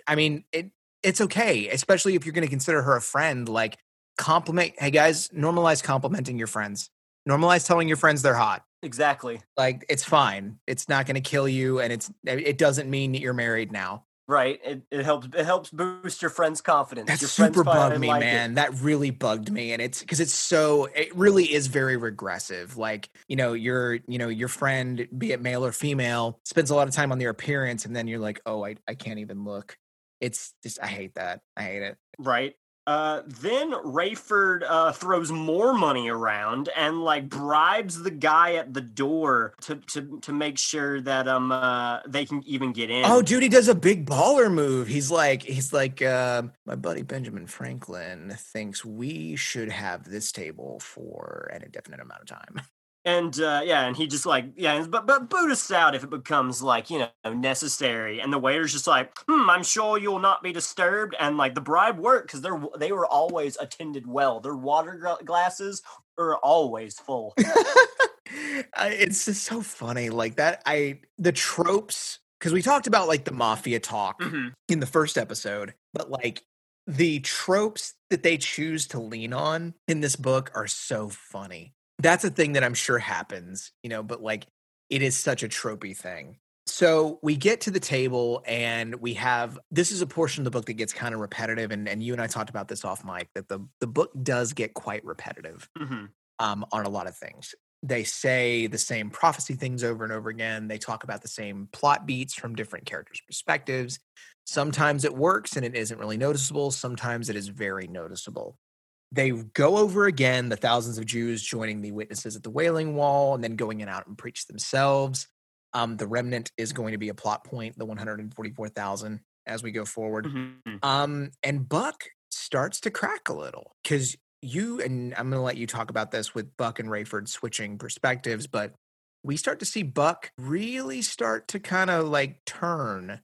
I mean, it it's okay, especially if you're going to consider her a friend. Like, compliment. Hey, guys, normalize complimenting your friends. Normalize telling your friends they're hot. Exactly. Like, it's fine. It's not going to kill you, and it's eh, it doesn't mean that you're married now. Right. It, it helps it helps boost your friend's confidence. That your super bugged eh, me, like it. man. That really bugged me, and it's because it's so. It really is very regressive. Like you know, your you know your friend, be it male or female, spends a lot of time on their appearance, and then you're like, oh, I I can't even look. It's just I hate that. I hate it. Right. Uh, then Rayford uh, throws more money around and like bribes the guy at the door to to to make sure that um uh, they can even get in. Oh, dude, he does a big baller move. He's like, he's like, uh, my buddy Benjamin Franklin thinks we should have this table for an indefinite amount of time. and uh, yeah, and he just like yeah, but but boot us out if it becomes like you know necessary. And the waiter's just like, hmm, I'm sure you'll not be disturbed. And like the bribe worked because they're they were always attended well. Their water glasses are always full. It's just so funny like that i the tropes because we talked about like the mafia talk Mhm. in the first episode but like the tropes that they choose to lean on in this book are so funny that's a thing that i'm sure happens you know but like it is such a tropey thing so we get to the table and we have this is a portion of the book that gets kind of repetitive and, and you and i talked about this off mic that the, the book does get quite repetitive Mhm. um, on a lot of things. They say the same prophecy things over and over again. They talk about the same plot beats from different characters' perspectives. Sometimes it works and it isn't really noticeable. Sometimes it is very noticeable. They go over again the thousands of Jews joining the witnesses at the Wailing Wall and then going in out and preach themselves. Um, the remnant is going to be a plot point, the 144,000 as we go forward. Mhm. Um, and Buck starts to crack a little because you and I'm going to let you talk about this with Buck and Rayford switching perspectives, but we start to see Buck really start to kind of like turn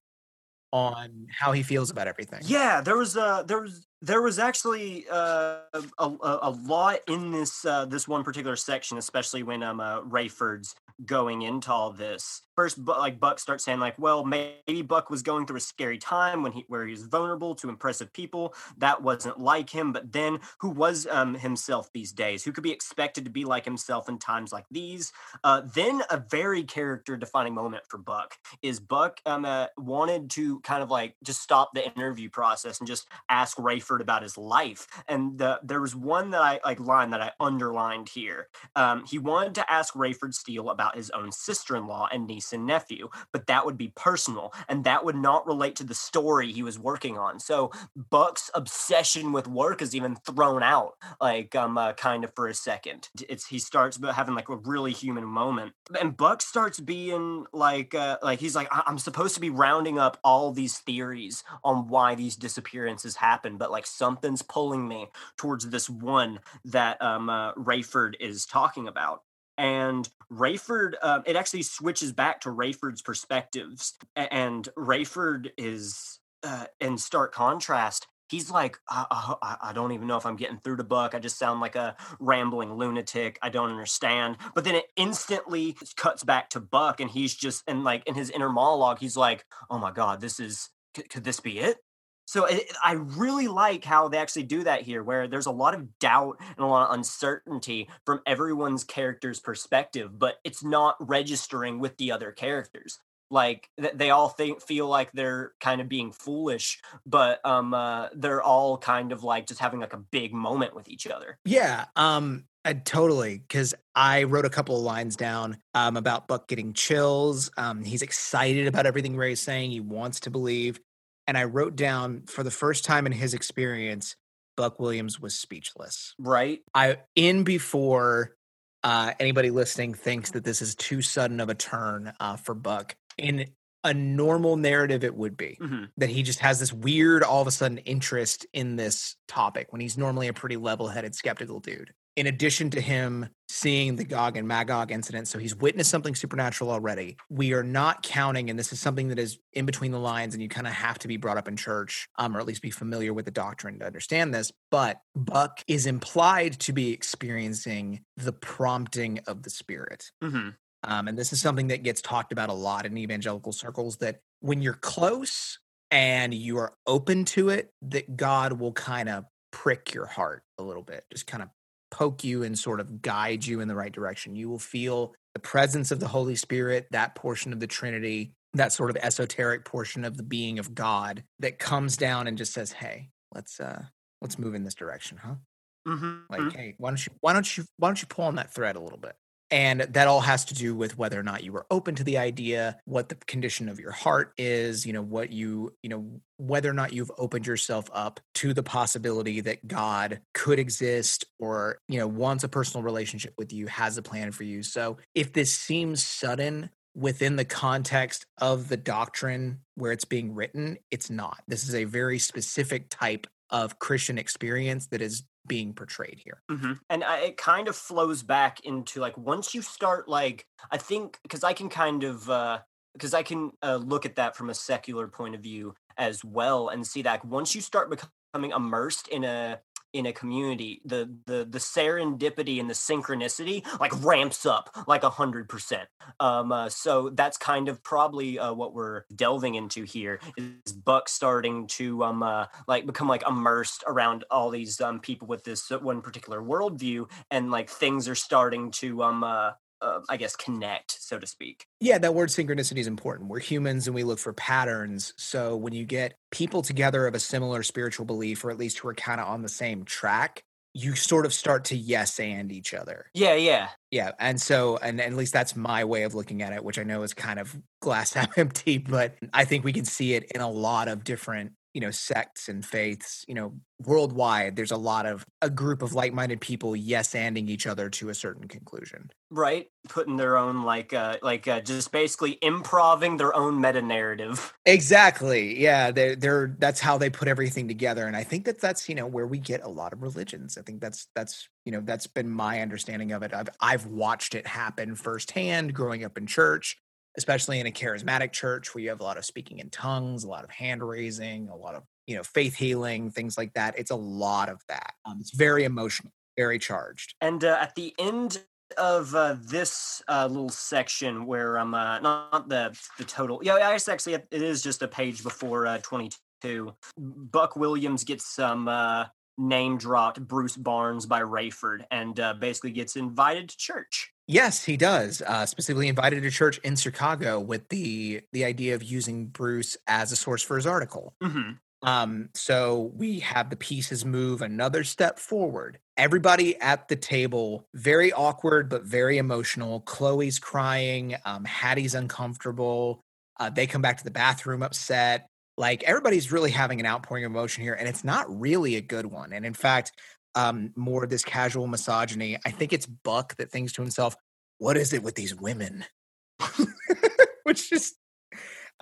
on how he feels about everything. Yeah, there was uh there was there was actually uh, a, a lot in this uh, this one particular section, especially when um uh, Rayford's going into all this. First, like Buck starts saying like, well, maybe Buck was going through a scary time when he where he was vulnerable to impressive people. That wasn't like him. But then, who was um himself these days? Who could be expected to be like himself in times like these? Uh, then a very character defining moment for Buck is Buck um uh, wanted to kind of like just stop the interview process and just ask Rayford about his life. And the, there was one that I like line that I underlined here. Um, he wanted to ask Rayford Steele about his own sister-in-law and niece and nephew, but that would be personal and that would not relate to the story he was working on. So Buck's obsession with work is even thrown out, like um, uh, kind of for a second. It's he starts having like a really human moment, and Buck starts being like, uh, like he's like, "I- I'm supposed to be rounding up all these theories on why these disappearances happen, but like something's pulling me towards this one that um, uh, Rayford is talking about and Rayford, uh, it actually switches back to Rayford's perspectives, and Rayford is uh, in stark contrast. he's like, I, I, I don't even know if I'm getting through to Buck. I just sound like a rambling lunatic. I don't understand. But then it instantly cuts back to Buck, and he's just and like in his inner monologue, he's like, "Oh my God, this is could, could this be it?" So it, I really like how they actually do that here, where there's a lot of doubt and a lot of uncertainty from everyone's character's perspective, but it's not registering with the other characters like they all think feel like they're kind of being foolish but um uh, they're all kind of like just having like a big moment with each other Yeah, um, I totally because I wrote a couple of lines down um, about Buck getting chills. Um, he's excited about everything Ray's saying. He wants to believe, and I wrote down for the first time in his experience, Buck Williams was speechless. right I in before uh, anybody listening thinks that this is too sudden of a turn uh, for Buck. In a normal narrative, it would be Mhm. that he just has this weird, all of a sudden, interest in this topic when he's normally a pretty level-headed, skeptical dude. In addition to him seeing the Gog and Magog incident, so he's witnessed something supernatural already. We are not counting, and this is something that is in between the lines, and you kind of have to be brought up in church, um, or at least be familiar with the doctrine to understand this. But Buck is implied to be experiencing the prompting of the Spirit. hmm Um, and this is something that gets talked about a lot in evangelical circles that when you're close and you are open to it, that God will kind of prick your heart a little bit, just kind of poke you and sort of guide you in the right direction. You will feel the presence of the Holy Spirit, that portion of the Trinity, that sort of esoteric portion of the being of God that comes down and just says, Hey, let's uh let's move in this direction, huh? hmm like hey why don't you why don't you why don't you pull on that thread a little bit and that all has to do with whether or not you were open to the idea what the condition of your heart is you know what you you know whether or not you've opened yourself up to the possibility that god could exist or you know wants a personal relationship with you has a plan for you. So if this seems sudden within the context of the doctrine where it's being written it's not. This is a very specific type of christian experience that is being portrayed here. Hmm And I, it kind of flows back into like once you start like I think because I can kind of because I can uh, look at that from a secular point of view as well and see that once you start becoming immersed in a in a community the the the serendipity and the synchronicity like ramps up like a hundred percent. Um uh, so that's kind of probably uh, what we're delving into here is buck starting to um uh, like become like immersed around all these um people with this one particular worldview and like things are starting to um uh, uh i guess connect so to speak Yeah, that word synchronicity is important. We're humans and we look for patterns. So when you get people together of a similar spiritual belief, or at least who are kind of on the same track, you sort of start to yes and each other. yeah yeah Yeah. And so, and at least that's my way of looking at it, which I know is kind of glass half empty, but I think we can see it in a lot of different, you know, sects and faiths, you know, worldwide. There's a lot of a group of like minded people yes anding each other to a certain conclusion. right putting their own like uh like uh, just basically improving their own meta narrative Exactly. Yeah, they're they're that's how they put everything together, and I think that that's you know where we get a lot of religions. I think that's that's you know that's been my understanding of it. I've I've watched it happen firsthand growing up in church, especially in a charismatic church where you have a lot of speaking in tongues, a lot of hand raising, a lot of you know faith healing, things like that. It's a lot of that. Um, it's very emotional, very charged. And uh, at the end of uh, this uh, little section, where I'm uh, not the the total, yeah, I guess actually it is just a page before uh, 22. Buck Williams gets some uh, name dropped Bruce Barnes by Rayford, and basically gets invited to church. Yes, he does. Uh, specifically invited to church in Chicago with the the idea of using Bruce as a source for his article. hmm Um, so we have the pieces move another step forward. Everybody at the table, very awkward but very emotional. Chloe's crying. Um, Hattie's uncomfortable. Uh, they come back to the bathroom upset. Like everybody's really having an outpouring of emotion here, and it's not really a good one. And in fact, um, more of this casual misogyny. I think it's Buck that thinks to himself, "What is it with these women?" Which just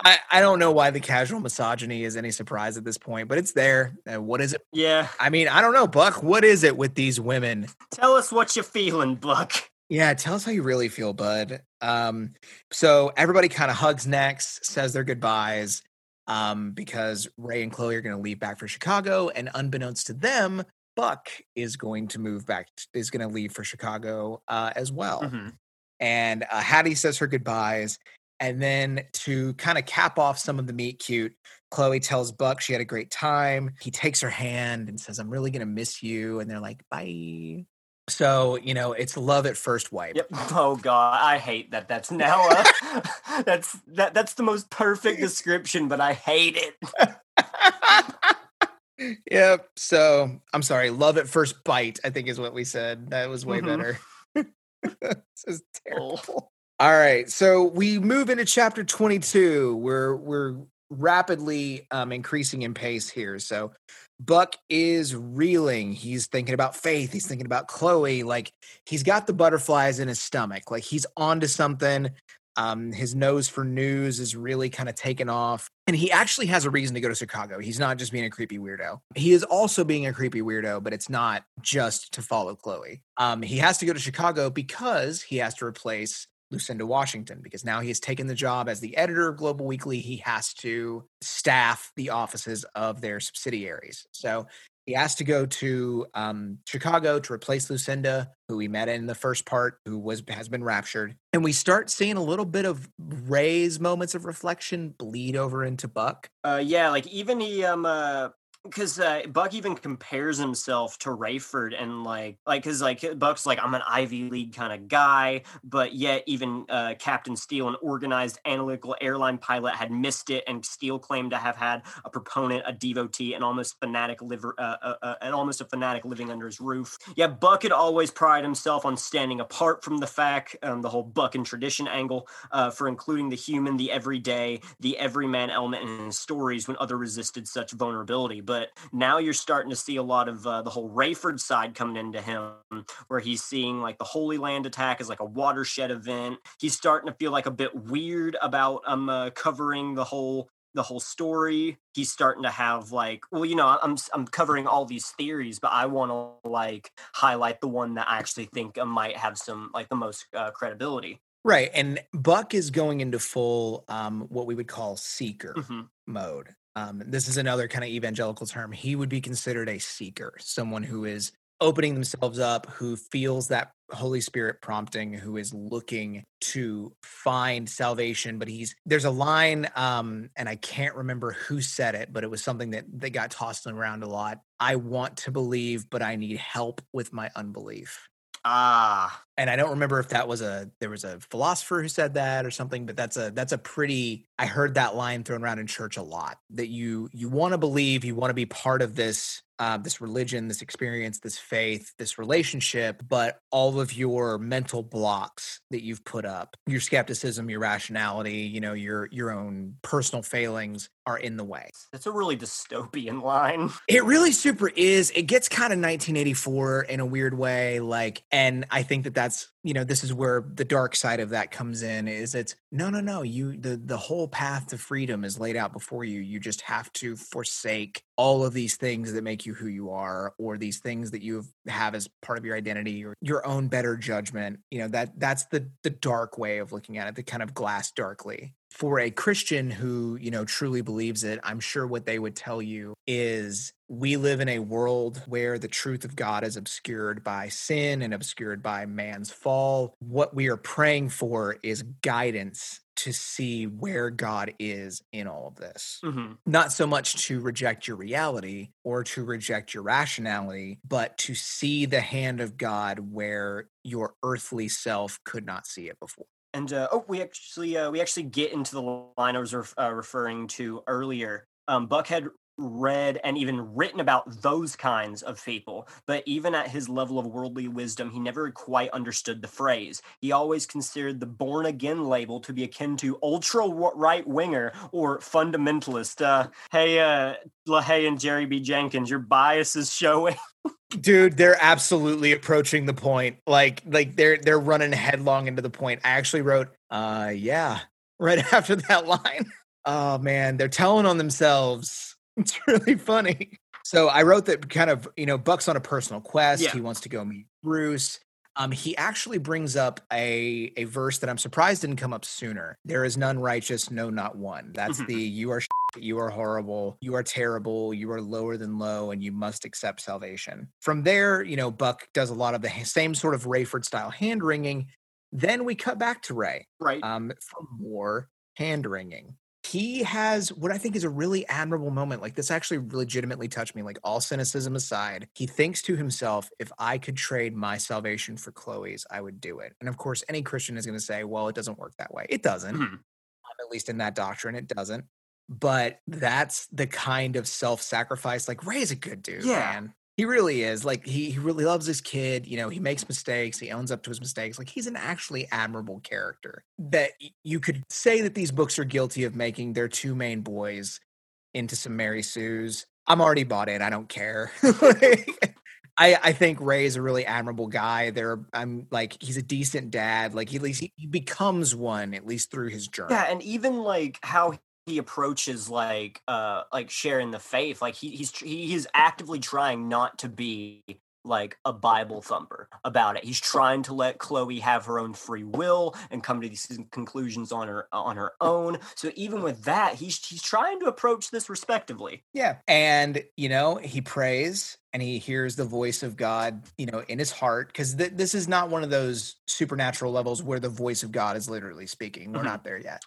I, I don't know why the casual misogyny is any surprise at this point, but it's there. And what is it? Yeah, I mean, I don't know, Buck. What is it with these women? tell us what you're feeling, Buck. Yeah, tell us how you really feel, bud. Um, so everybody kind of hugs necks, says their goodbyes. um, because Ray and Chloe are going to leave back for Chicago, and unbeknownst to them, Buck is going to move back, is going to leave for Chicago uh, as well. Mhm. And uh, Hattie says her goodbyes. And then to kind of cap off some of the meet cute, Chloe tells Buck she had a great time. He takes her hand and says, I'm really going to miss you. And they're like, bye. So, you know, it's love at first wipe. Yep. Oh god, I hate that. That's now. Uh, that's that. That's the most perfect description, but I hate it. Yep. So I'm sorry. Love at first bite, I think is what we said. That was way Mhm. better. this is terrible. All right. So we move into chapter 22. We're we're rapidly um increasing in pace here. So Buck is reeling. He's thinking about Faith. He's thinking about Chloe. Like he's got the butterflies in his stomach. Like he's onto something. Um, his nose for news is really kind of taken off. And he actually has a reason to go to Chicago. He's not just being a creepy weirdo. He is also being a creepy weirdo, but it's not just to follow Chloe. Um, he has to go to Chicago because he has to replace Lucinda Washington because now he has taken the job as the editor of Global Weekly. He has to staff the offices of their subsidiaries. So he has to go to um, Chicago to replace Lucinda, who we met in the first part, who was has been raptured. And we start seeing a little bit of Ray's moments of reflection bleed over into Buck. Uh, yeah, like even he um uh because uh, Buck even compares himself to Rayford and like like because like Buck's like I'm an Ivy League kind of guy, but yet even uh, Captain Steele, an organized analytical airline pilot, had missed it, and Steele claimed to have had a proponent, a devotee, an almost fanatic liver, uh, uh, uh, an almost a fanatic living under his roof. Yeah, Buck had always prided himself on standing apart from the fact, um, the whole Buck and tradition angle, uh, for including the human, the everyday, the everyman element in his stories when other resisted such vulnerability. But now you're starting to see a lot of uh, the whole Rayford side coming into him, where he's seeing like the Holy Land attack as like a watershed event. He's starting to feel like a bit weird about um uh, covering the whole the whole story. He's starting to have like, well, you know, I'm I'm covering all these theories, but I want to like highlight the one that I actually think uh, might have some like the most uh, credibility. Right. And Buck is going into full um, what we would call seeker Mhm. mode. Um, this is another kind of evangelical term. He would be considered a seeker, someone who is opening themselves up, who feels that Holy Spirit prompting, who is looking to find salvation. But he's there's a line, um, and I can't remember who said it, but it was something that they got tossed around a lot. I want to believe, but I need help with my unbelief Ah, and I don't remember if that was a there was a philosopher who said that or something, but that's a that's a pretty I heard that line thrown around in church a lot that you you want to believe, you want to be part of this uh, this religion, this experience, this faith, this relationship, but all of your mental blocks that you've put up, your skepticism, your rationality, you know, your your own personal failings are in the way. that's a really dystopian line. It really super is. It gets kind of 1984 in a weird way. Like, and I think that that's, you know, this is where the dark side of that comes in is it's no, no, no. You, the, the whole path to freedom is laid out before you. You just have to forsake all of these things that make you who you are, or these things that you have as part of your identity or your own better judgment. You know, that that's the, the dark way of looking at it, the kind of glass darkly for a Christian who, you know, truly believes it, I'm sure what they would tell you is we live in a world where the truth of God is obscured by sin and obscured by man's fall. What we are praying for is guidance to see where God is in all of this. hmm Not so much to reject your reality or to reject your rationality, but to see the hand of God where your earthly self could not see it before. And uh, oh, we actually uh, we actually get into the line I was ref- uh, referring to earlier. Um, Buck had read and even written about those kinds of people, but even at his level of worldly wisdom, he never quite understood the phrase. He always considered the born again label to be akin to ultra right winger or fundamentalist. Uh, hey, uh, LaHaye and Jerry B. Jenkins, your bias is showing. dude they're absolutely approaching the point like like they're they're running headlong into the point i actually wrote uh yeah right after that line oh man they're telling on themselves it's really funny so i wrote that kind of you know buck's on a personal quest Yeah. he wants to go meet bruce um, he actually brings up a a verse that I'm surprised didn't come up sooner. There is none righteous, no, not one. That's Mhm. the you are You are horrible. You are terrible. You are lower than low, and you must accept salvation. From there, you know, Buck does a lot of the same sort of Rayford style hand wringing. Then we cut back to Ray Right. um, for more hand wringing. He has what I think is a really admirable moment. Like, this actually legitimately touched me. Like, all cynicism aside, he thinks to himself, if I could trade my salvation for Chloe's, I would do it. And of course, any Christian is going to say, well, it doesn't work that way. It doesn't Mhm. at least in that doctrine, it doesn't. But that's the kind of self sacrifice. Like Ray is a good dude, Yeah. man. He really is. Like he, he really loves his kid. You know, he makes mistakes. He owns up to his mistakes. Like he's an actually admirable character that you could say that these books are guilty of making their two main boys into some Mary Sue's. I'm already bought in. I don't care. Like, I, I think Ray is a really admirable guy. There, I'm like he's a decent dad. Like he, at least he, he becomes one at least through his journey. Yeah, and even like how he approaches like uh like sharing the faith, like he he's tr- he is actively trying not to be like a Bible thumper about it. He's trying to let Chloe have her own free will and come to these conclusions on her on her own. So even with that, he's he's trying to approach this respectively. Yeah. And, you know, he prays and he hears the voice of God, you know, in his heart. Because th- this is not one of those supernatural levels where the voice of God is literally speaking. We're Mhm. not there yet.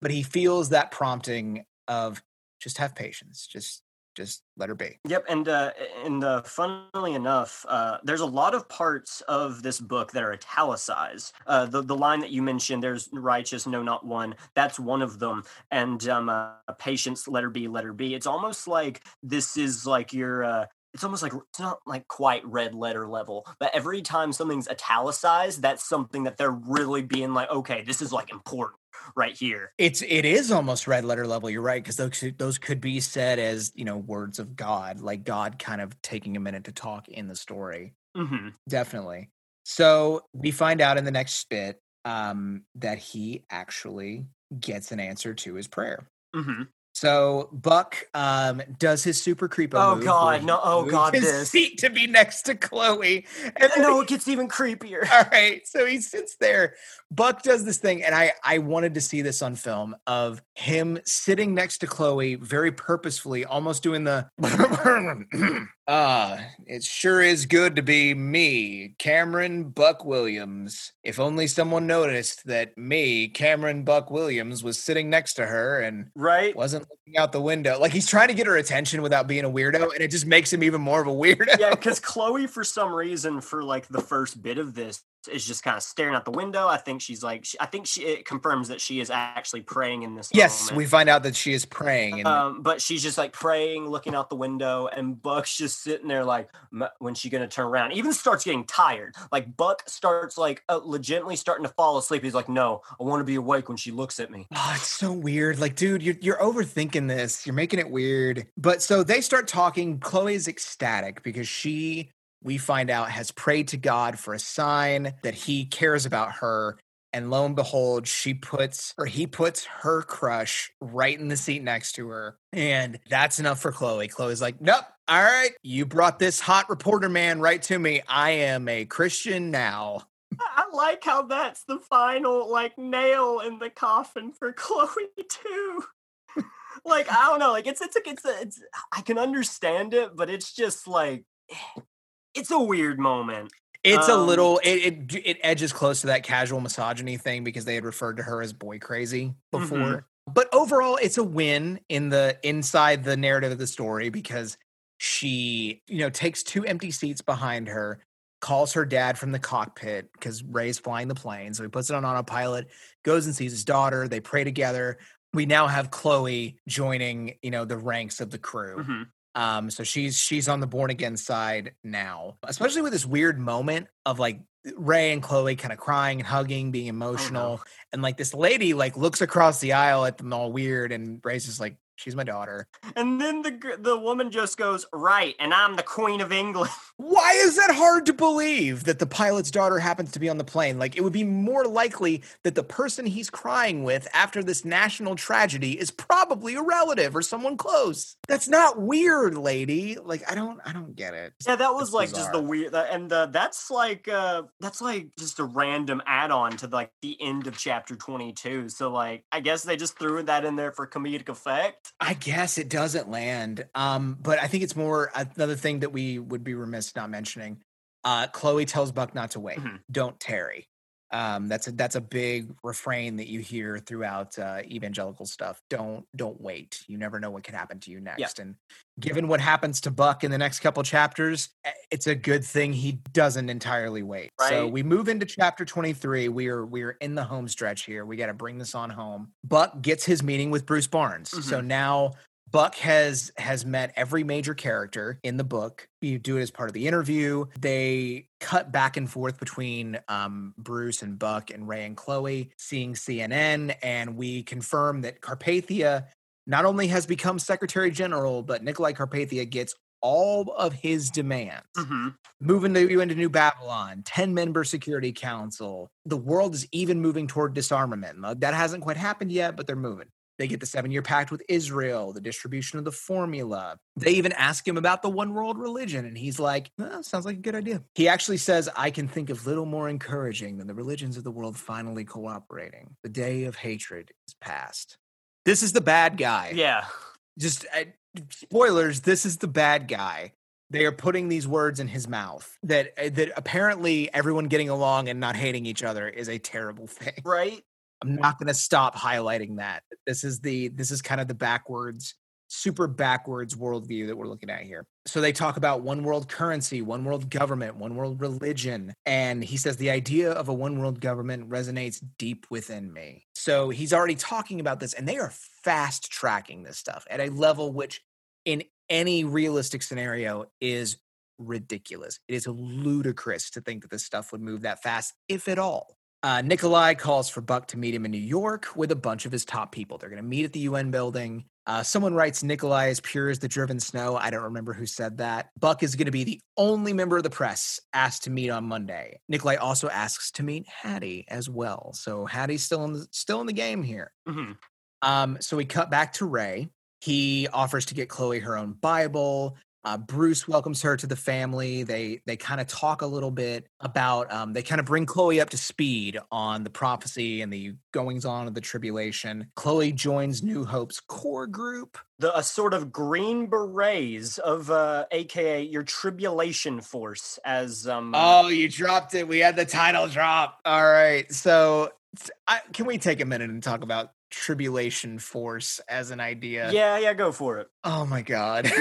But he feels that prompting of just have patience, just, just let her be. Yep, and uh, and uh, funnily enough, uh, there's a lot of parts of this book that are italicized. Uh, the the line that you mentioned, "There's righteous, no, not one." That's one of them. And um, uh, patience, let her be, let her be. It's almost like this is like your. Uh, it's almost like it's not like quite red letter level, but every time something's italicized, that's something that they're really being like, okay, this is like important right here. It's it is almost red letter level. You're right because those could- those could be said as you know words of God, like God kind of taking a minute to talk in the story. hmm Definitely. So we find out in the next bit um, that he actually gets an answer to his prayer. hmm So Buck um, does his super creepo. Oh, move God, no- oh, God, his this. seat to be next to Chloe. And then No, he- it gets even creepier. all right, so he sits there. Buck does this thing, and I I wanted to see this on film of him sitting next to Chloe very purposefully, almost doing the. Ah, it sure is good to be me, Cameron Buck Williams. If only someone noticed that me, Cameron Buck Williams, was sitting next to her and Right? wasn't looking out the window. Like he's trying to get her attention without being a weirdo, and it just makes him even more of a weirdo. yeah, because Chloe, for some reason, for like the first bit of this, is just kind of staring out the window. I think she's like, she, I think she it confirms that she is actually praying in this. Yes, moment. we find out that she is praying, and Um, but she's just like praying, looking out the window, and Buck's just sitting there like, "M- when's she gonna turn around? Even starts getting tired. Like Buck starts like uh, legitimately starting to fall asleep. He's like, no, I want to be awake when she looks at me. Oh, it's so weird. Like, dude, you're you're overthinking this. You're making it weird. But so they start talking. Chloe's ecstatic because she, we find out, has prayed to God for a sign that he cares about her. And lo and behold, she puts or he puts her crush right in the seat next to her. And that's enough for Chloe. Chloe's like, nope. All right. You brought this hot reporter man right to me. I am a Christian now. I like how that's the final like nail in the coffin for Chloe too. like I don't know, like it's it's a, it's a, it's I can understand it, but it's just like eh. It's a weird moment. It's a Um, little it, it it edges close to that casual misogyny thing because they had referred to her as boy crazy before. Mhm. But overall, it's a win in the inside the narrative of the story because she, you know, takes two empty seats behind her, calls her dad from the cockpit because Ray's flying the plane. So he puts it on autopilot, goes and sees his daughter. They pray together. We now have Chloe joining, you know, the ranks of the crew. Mhm. Um, so she's she's on the born again side now, especially with this weird moment of like Ray and Chloe kind of crying and hugging, being emotional, and like this lady like looks across the aisle at them all weird, and Ray's just like, "She's my daughter." And then the the woman just goes, "Right, and I'm the queen of England." Why is that hard to believe that the pilot's daughter happens to be on the plane? Like it would be more likely that the person he's crying with after this national tragedy is probably a relative or someone close. That's not weird, lady. Like I don't I don't get it. Yeah, that was It's like just the weird, and uh, that's like uh, that's like just a random add-on to like the end of chapter twenty-two. So like, I guess they just threw that in there for comedic effect. I guess it doesn't land. Um, but I think it's more another thing that we would be remiss not mentioning. Uh, Chloe tells Buck not to wait. Mhm. Don't tarry. Um, that's a that's a big refrain that you hear throughout uh, evangelical stuff. Don't don't wait. You never know what can happen to you next. And given what happens to Buck in the next couple chapters, eh, it's a good thing he doesn't entirely wait. So we move into chapter 23. We are we are in the home stretch here. We got to bring this on home. Buck gets his meeting with Bruce Barnes. So now Buck has has met every major character in the book. You do it as part of the interview. They cut back and forth between um, Bruce and Buck and Ray and Chloe, seeing CNN, and we confirm that Carpathia not only has become Secretary General, but Nikolai Carpathia gets all of his demands Mhm. moving to you into New Babylon, 10 member Security Council. The world is even moving toward disarmament. That hasn't quite happened yet, but they're moving. They get the seven year pact with Israel, the distribution of the formula. They even ask him about the one world religion, and he's like, "Well, sounds like a good idea. He actually says, I can think of little more encouraging than the religions of the world finally cooperating. The day of hatred is past. This is the bad guy Yeah. just uh, spoilers this is the bad guy they are putting these words in his mouth that uh, that apparently everyone getting along and not hating each other is a terrible thing Right. I'm not going to stop highlighting that. This is the this is kind of the backwards super backwards worldview that we're looking at here. So they talk about one world currency one world government one world religion and he says the idea of a one world government resonates deep within me. So he's already talking about this and they are fast tracking this stuff at a level which in any realistic scenario is ridiculous. It is ludicrous to think that this stuff would move that fast if at all uh, Nikolai calls for Buck to meet him in New York with a bunch of his top people. They're going to meet at the UN building. Uh, someone writes Nikolai is pure as the driven snow. I don't remember who said that. Buck is going to be the only member of the press asked to meet on Monday. Nikolai also asks to meet Hattie as well. So Hattie's still in the, still in the game here. hmm Um, so we cut back to Ray. He offers to get Chloe her own Bible. Uh, Bruce welcomes her to the family. They they kind of talk a little bit about. Um, they kind of bring Chloe up to speed on the prophecy and the goings on of the tribulation. Chloe joins New Hope's core group. The a sort of green berets of uh aka your tribulation force as um Oh, you dropped it. We had the title drop. All right. So I, can we take a minute and talk about tribulation force as an idea? yeah, yeah, go for it. Oh my god.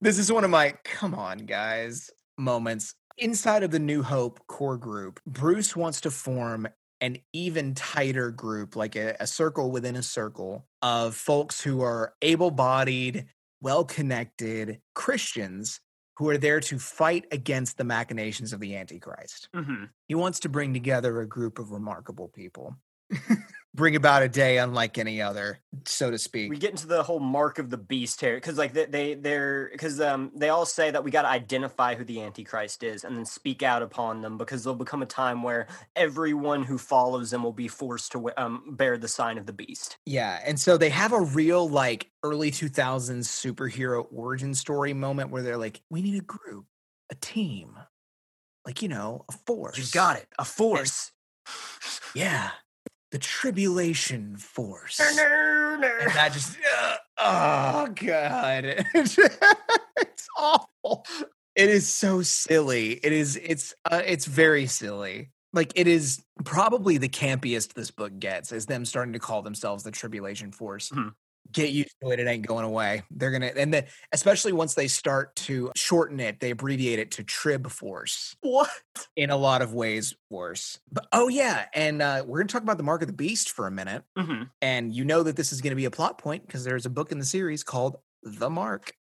this is one of my come on guys moments. Inside of the New Hope core group, Bruce wants to form an even tighter group, like a, a circle within a circle of folks who are able-bodied, well-connected Christians who are there to fight against the machinations of the Antichrist. hmm He wants to bring together a group of remarkable people. bring about a day unlike any other, so to speak. We get into the whole mark of the beast here because like they, they they're because um they all say that we got to identify who the antichrist is and then speak out upon them because there'll become a time where everyone who follows them will be forced to um bear the sign of the beast. Yeah, and so they have a real like early 2000s superhero origin story moment where they're like, we need a group, a team, like you know, a force. You got it, a force. Yeah, the tribulation force. And that just, uh, oh god, it's awful. It is so silly. It is. It's. Uh, it's very silly. Like it is probably the campiest this book gets is them starting to call themselves the Tribulation Force. Mhm. Get used to it; it ain't going away. They're gonna, and then especially once they start to shorten it, they abbreviate it to Trib Force What? in a lot of ways worse. But oh yeah, and uh, we're gonna talk about the Mark of the Beast for a minute. hmm And you know that this is going to be a plot point because there's a book in the series called The Mark.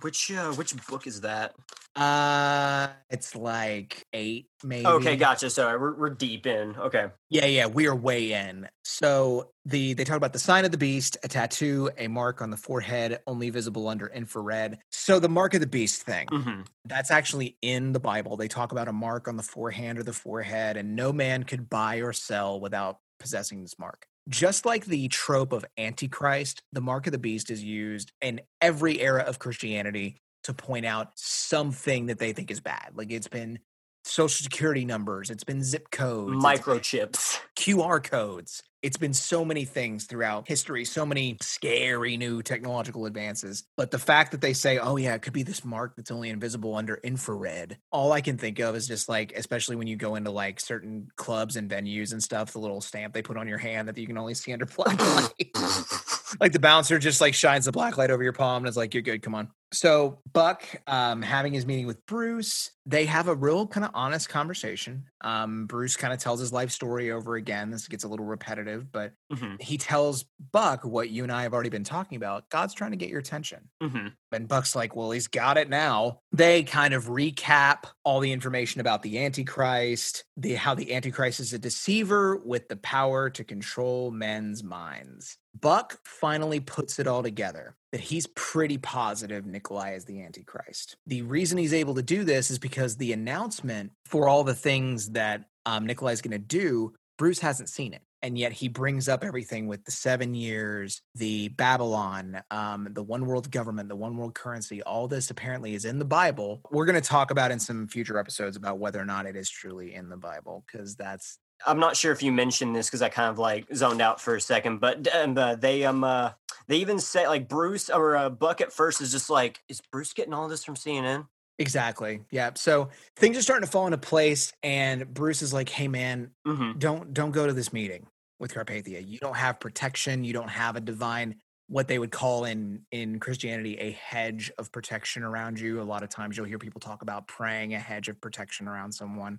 Which uh which book is that? Uh, it's like eight, maybe. Okay, gotcha. Sorry, we're we're deep in. Okay. Yeah, yeah, we are way in. So the they talk about the sign of the beast, a tattoo, a mark on the forehead, only visible under infrared. So the mark of the beast thing, hmm that's actually in the Bible. They talk about a mark on the forehand or the forehead, and no man could buy or sell without possessing this mark. Just like the trope of Antichrist, the mark of the beast is used in every era of Christianity to point out something that they think is bad. Like it's been social security numbers, it's been zip codes, Microchips. QR codes. It's been so many things throughout history, so many scary new technological advances. But the fact that they say, oh, yeah, it could be this mark that's only invisible under infrared, all I can think of is just like, especially when you go into like certain clubs and venues and stuff, the little stamp they put on your hand that you can only see under black light. like the bouncer just like shines the black light over your palm and is like, you're good, come on. So Buck, um, having his meeting with Bruce, they have a real kind of honest conversation. Um, Bruce kind of tells his life story over again. This gets a little repetitive, but Mhm, he tells Buck what you and I have already been talking about. God's trying to get your attention. mhm. And Buck's like, well, he's got it now. They kind of recap all the information about the Antichrist, the how the Antichrist is a deceiver with the power to control men's minds. Buck finally puts it all together that he's pretty positive Nikolai is the Antichrist. The reason he's able to do this is because the announcement for all the things that um, Nikolai is going to do, Bruce hasn't seen it and yet he brings up everything with the seven years, the Babylon, um, the one world government, the one world currency. All this apparently is in the Bible. We're going to talk about in some future episodes about whether or not it is truly in the Bible, because that's I'm not sure if you mentioned this because I kind of like zoned out for a second, but um, uh, they um uh, they even say like Bruce or uh, Buck at first is just like, is Bruce getting all this from CNN? Exactly yeah. So things are starting to fall into place, and Bruce is like, "Hey, man, Mm-hmm. don't don't go to this meeting with Carpathia. You don't have protection. You don't have a divine." what they would call in in Christianity a hedge of protection around you. A lot of times you'll hear people talk about praying a hedge of protection around someone.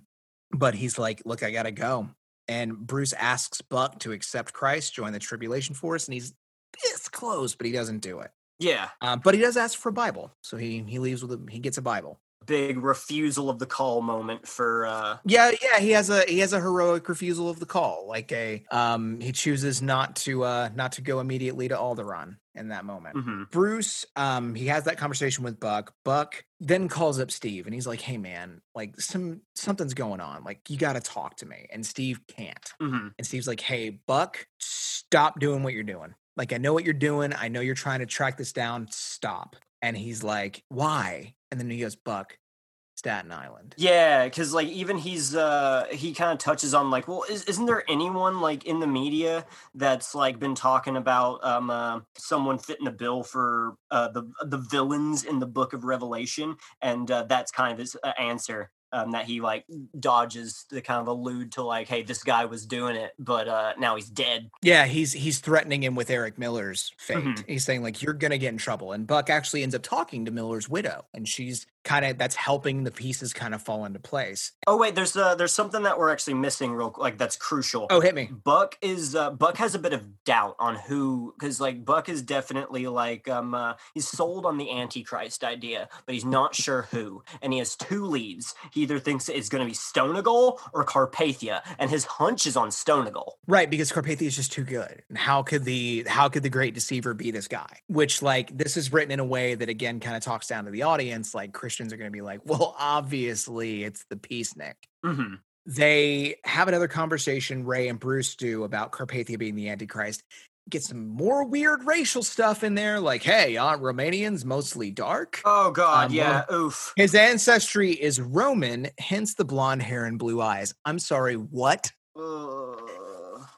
But he's like, "Look, I got to go." And Bruce asks Buck to accept Christ, join the tribulation force, and he's this close, but he doesn't do it. Yeah, Um, but he does ask for a Bible, so he he leaves with a, he gets a Bible. big refusal of the call moment for uh Yeah, yeah, he has a he has a heroic refusal of the call. Like a um he chooses not to uh not to go immediately to Alderaan in that moment. mhm. Bruce um he has that conversation with Buck. Buck then calls up Steve and he's like, "Hey man, like some something's going on. Like you got to talk to me." And Steve can't. Mhm. And Steve's like, "Hey, Buck, stop doing what you're doing. Like I know what you're doing. I know you're trying to track this down. Stop." And he's like, "Why?" And then he goes, "Buck, Staten Island." Yeah, because like even he's uh he kind of touches on like, well, is, isn't there anyone like in the media that's like been talking about um uh, someone fitting the bill for uh the the villains in the Book of Revelation, and uh, that's kind of his uh, answer. Um, that he like dodges to kind of allude to like, hey, this guy was doing it, but uh now he's dead. Yeah, he's he's threatening him with Eric Miller's fate. Mhm. He's saying like you're gonna get in trouble, and Buck actually ends up talking to Miller's widow, and she's kind of that's helping the pieces kind of fall into place. Oh wait, there's uh there's something that we're actually missing real like that's crucial. Oh, hit me. Buck is uh, Buck has a bit of doubt on who because like Buck is definitely like um uh, he's sold on the Antichrist idea, but he's not sure who. And he has two leads. He either thinks it's going to be Stonagal or Carpathia, and his hunch is on Stonagal. Right, because Carpathia is just too good. And how could the how could the great deceiver be this guy? Which like this is written in a way that again kind of talks down to the audience. Like Christians are gonna be like, well, obviously it's the peacenik. Mm-hmm. They have another conversation, Ray and Bruce do, about Carpathia being the Antichrist. Get some more weird racial stuff in there, like, hey, aren't Romanians mostly dark? Oh God, Um, yeah, oof. His ancestry is Roman, hence the blonde hair and blue eyes. I'm sorry, what? Ugh.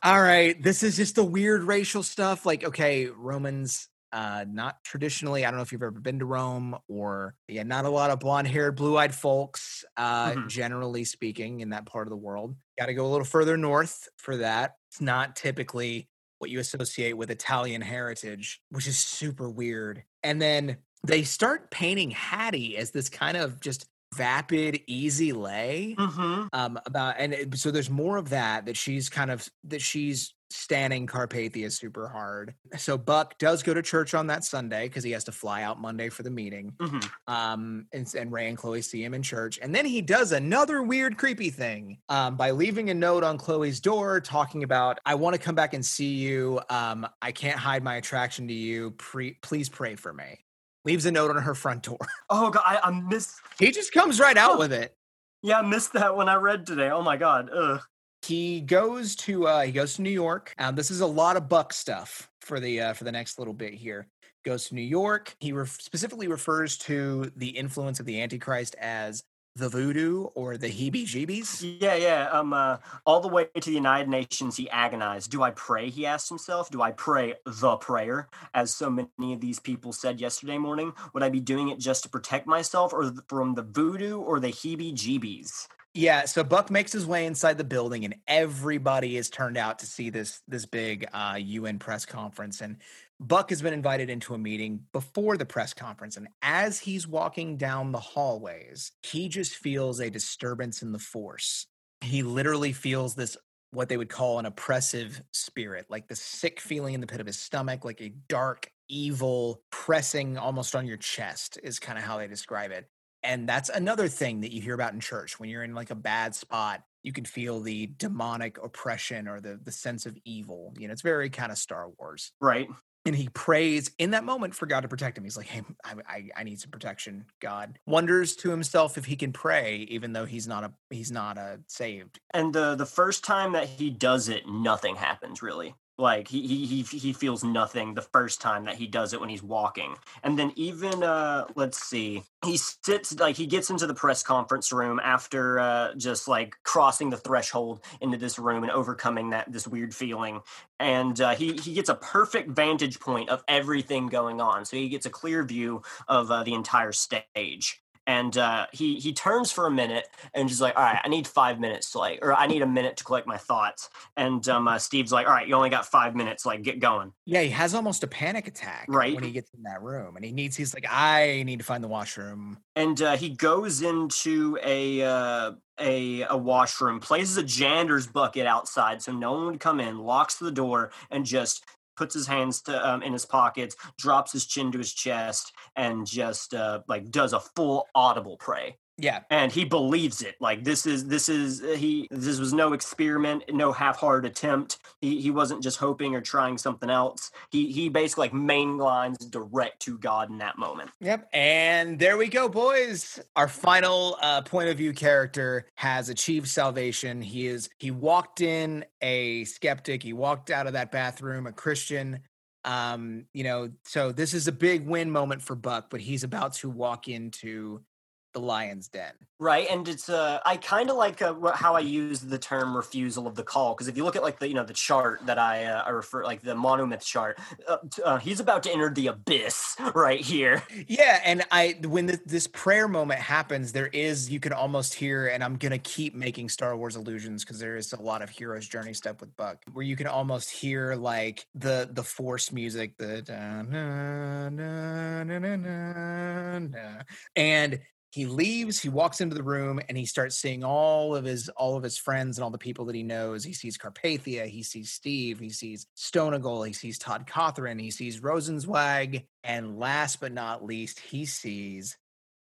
All right, this is just the weird racial stuff. Like, okay, Romans, uh, not traditionally. I don't know if you've ever been to Rome, or yeah, not a lot of blonde-haired, blue-eyed folks. Uh, Mhm. generally speaking, in that part of the world, got to go a little further north for that. It's not typically what you associate with Italian heritage, which is super weird. And then they start painting Hattie as this kind of just vapid, easy lay Mhm. um about and it, so there's more of that that she's kind of that she's standing Carpathia super hard. So Buck does go to church on that Sunday because he has to fly out Monday for the meeting. Mhm. Um, and, and Ray and Chloe see him in church, and then he does another weird, creepy thing um, by leaving a note on Chloe's door talking about, "I want to come back and see you. Um, I can't hide my attraction to you. Pre- please pray for me." Leaves a note on her front door. Oh God, I, I missed. he just comes right out with it. Yeah, I missed that when I read today. Oh my God. Ugh. he goes to uh he goes to new york um this is a lot of buck stuff for the uh for the next little bit here goes to new york he ref- specifically refers to the influence of the antichrist as the voodoo or the heebie-jeebies. Yeah, yeah. Um, uh, all the way to the United Nations, he agonized. Do I pray? He asked himself. Do I pray the prayer, as so many of these people said yesterday morning? Would I be doing it just to protect myself, or from the voodoo or the heebie-jeebies? Yeah, so Buck makes his way inside the building, and everybody is turned out to see this this big uh, UN press conference. And Buck has been invited into a meeting before the press conference, and as he's walking down the hallways, he just feels a disturbance in the force. He literally feels this what they would call an oppressive spirit, like the sick feeling in the pit of his stomach, like a dark, evil pressing almost on your chest, is kind of how they describe it. And that's another thing that you hear about in church when you're in like a bad spot. You can feel the demonic oppression or the the sense of evil. You know, it's very kind of Star Wars. Right. And he prays in that moment for God to protect him. He's like, "Hey, I, I, I need some protection." God wonders to himself if he can pray, even though he's not a he's not a saved. And the the first time that he does it, nothing happens really. Like he he he feels nothing the first time that he does it when he's walking. And then even uh let's see. He sits like he gets into the press conference room after uh just like crossing the threshold into this room and overcoming that this weird feeling. And uh, he he gets a perfect vantage point of everything going on. So he gets a clear view of uh, the entire stage and uh, he he turns for a minute and just like, all right, I need five minutes to like, or I need a minute to collect my thoughts. And um, uh, Steve's like, all right, you only got five minutes, like get going. Yeah, he has almost a panic attack Right. when he gets in that room, and he needs. He's like, I need to find the washroom. And uh, he goes into a uh, a a washroom, places a Jander's bucket outside so no one would come in, locks the door, and just puts his hands to, um, in his pockets, drops his chin to his chest, and just uh, like does a full audible pray. Yeah, and he believes it like this is this is uh, he this was no experiment no half-hearted attempt he he wasn't just hoping or trying something else he he basically like mainlines direct to god in that moment Yep. And there we go, boys. Our final uh, point of view character has achieved salvation. He is he walked in a skeptic. He walked out of that bathroom a Christian. Um, you know, so this is a big win moment for Buck, but he's about to walk into the lion's den. right and it's uh i kind of like uh, how i use the term refusal of the call because if you look at like the you know the chart that i uh, i refer like the monomyth chart uh, uh, he's about to enter the abyss right here Yeah, and I when th- this prayer moment happens, there is you can almost hear, and I'm gonna keep making Star Wars allusions because there is a lot of hero's journey stuff with Buck, where you can almost hear like the the Force music, the da, na, na, na. and he leaves he walks into the room and he starts seeing all of his all of his friends and all the people that he knows he sees carpathia he sees steve he sees stonagal he sees todd cothran he sees rosenzweig and last but not least he sees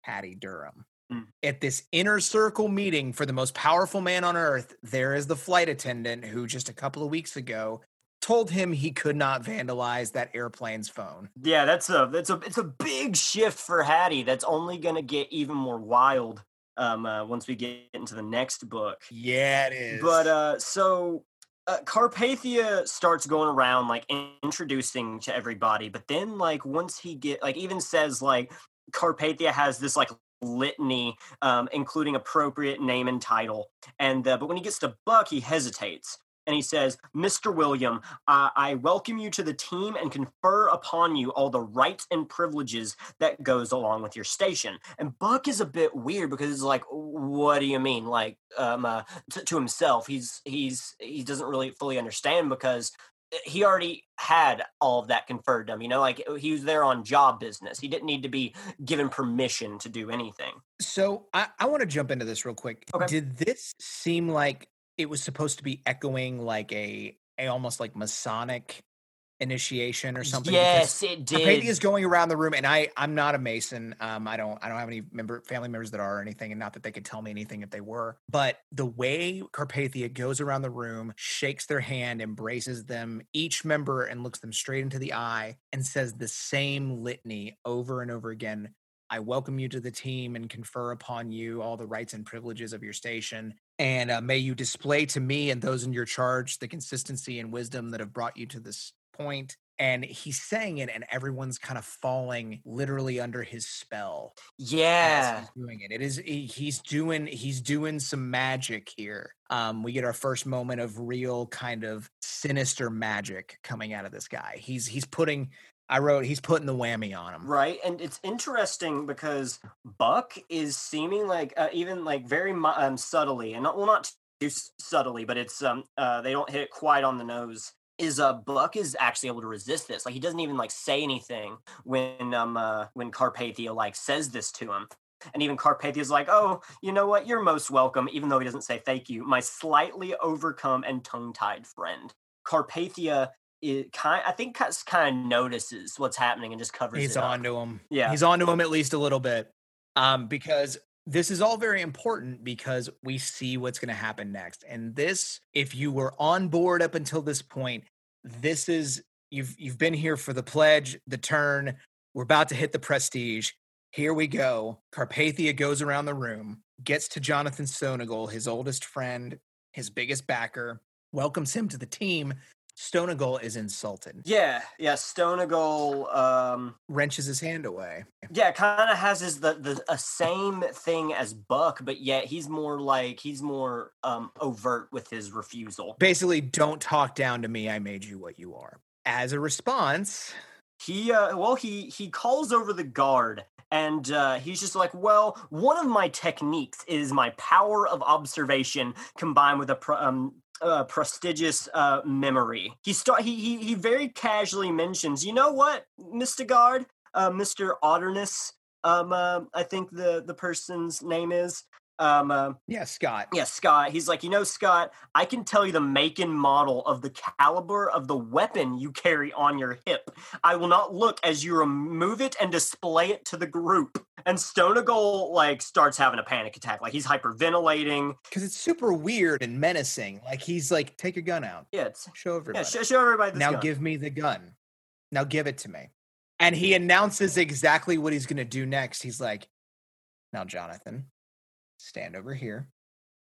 hattie durham Mm. at this inner circle meeting for the most powerful man on earth there is the flight attendant who just a couple of weeks ago told him he could not vandalize that airplane's phone Yeah, that's a that's a it's a big shift for Hattie. That's only going to get even more wild um uh, once we get into the next book. yeah it is But uh so uh, Carpathia starts going around like introducing to everybody, but then like once he get like even says like Carpathia has this like litany um including appropriate name and title and uh, but when he gets to Buck he hesitates and he says, Mr. William, uh, I welcome you to the team and confer upon you all the rights and privileges that goes along with your station. And Buck is a bit weird because it's like, what do you mean? Like, um, uh, to, to himself, he's he's he doesn't really fully understand because he already had all of that conferred to him. You know, like he was there on job business. He didn't need to be given permission to do anything. So I, I want to jump into this real quick. Okay. Did this seem like it was supposed to be echoing like a a almost like Masonic initiation or something? Yes, it did. Carpathia is going around the room, and I I'm not a Mason. Um, I don't I don't have any member family members that are or anything, and not that they could tell me anything if they were. But the way Carpathia goes around the room, shakes their hand, embraces them, each member, and looks them straight into the eye, and says the same litany over and over again. I welcome you to the team and confer upon you all the rights and privileges of your station. And uh, may you display to me and those in your charge the consistency and wisdom that have brought you to this point. and he's saying it, and everyone's kind of falling literally under his spell. Yeah. he's doing it. It is he- he's doing he's doing some magic here. Um, we get our first moment of real kind of sinister magic coming out of this guy. He's he's putting I wrote he's putting the whammy on him. Right, and it's interesting because Buck is seeming like uh, even like very um, subtly, and not, well, not too subtly, but it's um uh they don't hit it quite on the nose. Is uh Buck is actually able to resist this? Like he doesn't even like say anything when um uh when Carpathia like says this to him. And even Carpathia's like, oh, you know what? You're most welcome, even though he doesn't say thank you. My slightly overcome and tongue-tied friend. Carpathia it kind I think cuts kind of notices what's happening and just covers He's it up. on to him. Yeah. He's on to him at least a little bit. Um, because this is all very important because we see what's going to happen next. And this, if you were on board up until this point, this is you've you've been here for the pledge, the turn. We're about to hit the prestige. Here we go. Carpathia goes around the room, gets to Jonathan Stonagal, his oldest friend, his biggest backer, welcomes him to the team. Stonagal is insulted, Yeah, yeah. Stonagal, um, wrenches his hand away. yeah, kind of has his the the a same thing as Buck, but yet he's more like he's more um overt with his refusal. basically don't talk down to me i made you what you are as a response He uh, well, he he calls over the guard. And uh, he's just like, well, one of my techniques is my power of observation combined with a pro- um, uh, prestigious uh, memory. He start he, he he very casually mentions, you know what, Mister Guard, uh, Mister Otterness, um, uh, I think the the person's name is. Um, uh, yeah scott yeah, Scott. He's like, you know, Scott, I can tell you the make and model of the caliber of the weapon you carry on your hip. I will not look as you remove it and display it to the group. And Stonagal like starts having a panic attack. Like he's hyperventilating. because it's super weird and menacing like he's like take your gun out Yeah, it's show yeah. everybody Show, everybody this now gun. give me the gun now give it to me and he announces exactly what he's going to do next he's like now jonathan stand over here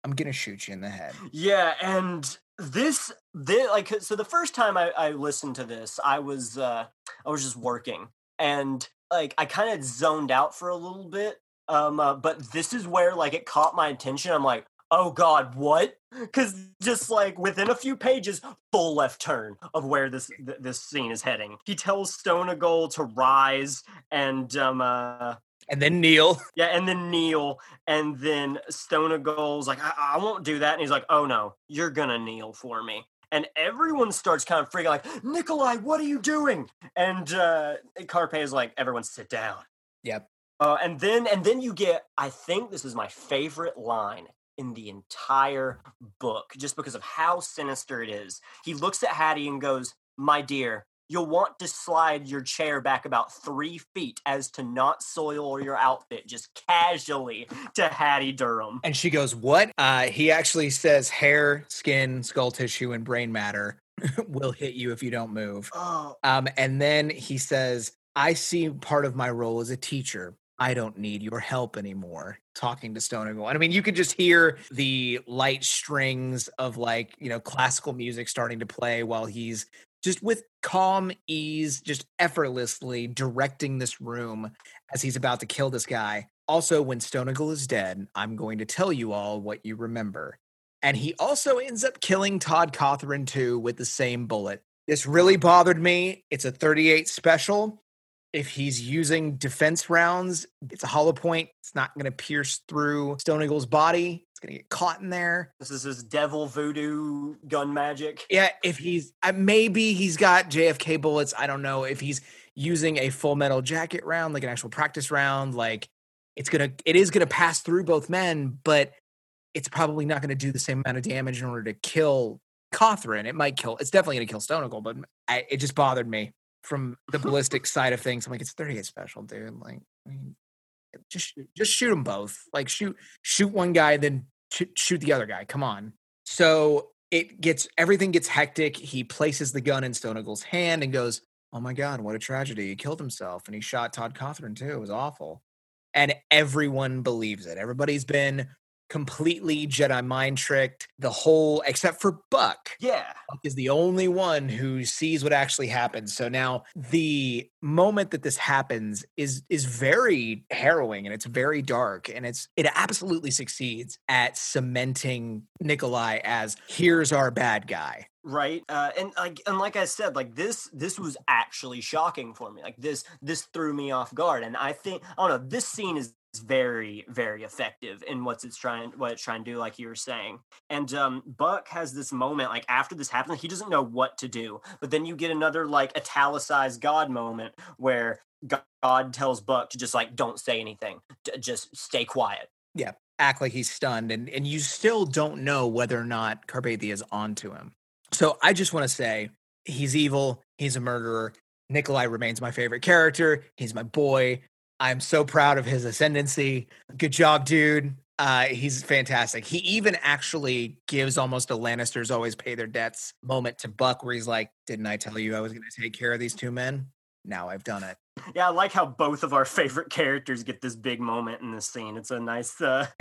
i'm to shoot you in the head Yeah, and this, this like so the first time I, I listened to this, I was uh I was just working and like I kind of zoned out for a little bit. Um, uh, but this is where like it caught my attention. I'm like, oh god, what? Because just like within a few pages, full left turn of where this th- this scene is heading. He tells Stonagal to rise and um uh and then kneel yeah, and then kneel, and then Stonagal's like, I-, I won't do that. And he's like, oh no, you're gonna kneel for me. And everyone starts kind of freaking like, Nikolai, what are you doing? And uh Carpe is like, everyone sit down. Yep. Uh, and then and then you get, I think this is my favorite line in the entire book, just because of how sinister it is. He looks at Hattie and goes, My dear, you'll want to slide your chair back about three feet as to not soil your outfit just casually to Hattie Durham. And she goes, What? Uh, he actually says hair, skin, skull tissue, and brain matter will hit you if you don't move. Oh, Um, and then he says, I see part of my role as a teacher. I don't need your help anymore. Talking to Stonagal. And I mean, you could just hear the light strings of like, you know, classical music starting to play while he's just with calm ease, just effortlessly directing this room as he's about to kill this guy. Also, when Stonagal is dead, I'm going to tell you all what you remember. And he also ends up killing Todd Cothran too with the same bullet. This really bothered me. It's a 38 special. If he's using defense rounds, it's a hollow point. It's not going to pierce through Stonagal's body. It's going to get caught in there. this is his devil voodoo gun magic. Yeah, if he's uh, maybe he's got JFK bullets. I don't know if he's using a full metal jacket round, like an actual practice round. Like it's gonna, it is gonna pass through both men, but it's probably not gonna do the same amount of damage in order to kill Cothran. It might kill. It's definitely gonna kill Stonagal, but I, it just bothered me from the ballistic side of things. I'm like, it's 38 special, dude. Like, I mean, just just shoot them both. Like shoot shoot one guy, then sh- shoot the other guy. Come on. So it gets everything gets hectic. He places the gun in Stonagal's hand and goes, "Oh my god, what a tragedy! He killed himself, and he shot Todd Cothran too. It was awful." And everyone believes it. Everybody's been completely Jedi mind tricked. The whole, except for Buck, Yeah. Buck is the only one who sees what actually happens. So now the moment that this happens is is very harrowing and it's very dark and it's it absolutely succeeds at cementing Nikolai as here's our bad guy. right uh and like and like i said like this this was actually shocking for me like this this threw me off guard and i think i don't know this scene is very very effective in what's it's trying what it's trying to do like you were saying and um buck has this moment like after this happens he doesn't know what to do but then you get another like italicized god moment where god tells buck to just like don't say anything just stay quiet Yeah. Act like he's stunned and and you still don't know whether or not Carpathia is onto him. So I just want to say he's evil, he's a murderer. Nikolai remains my favorite character. He's my boy. I'm so proud of his ascendancy. Good job, dude. Uh, he's fantastic. He even actually gives almost a Lannisters always pay their debts moment to Buck, where he's like, Didn't I tell you I was going to take care of these two men? Now I've done it. yeah i like how both of our favorite characters get this big moment in this scene it's a nice uh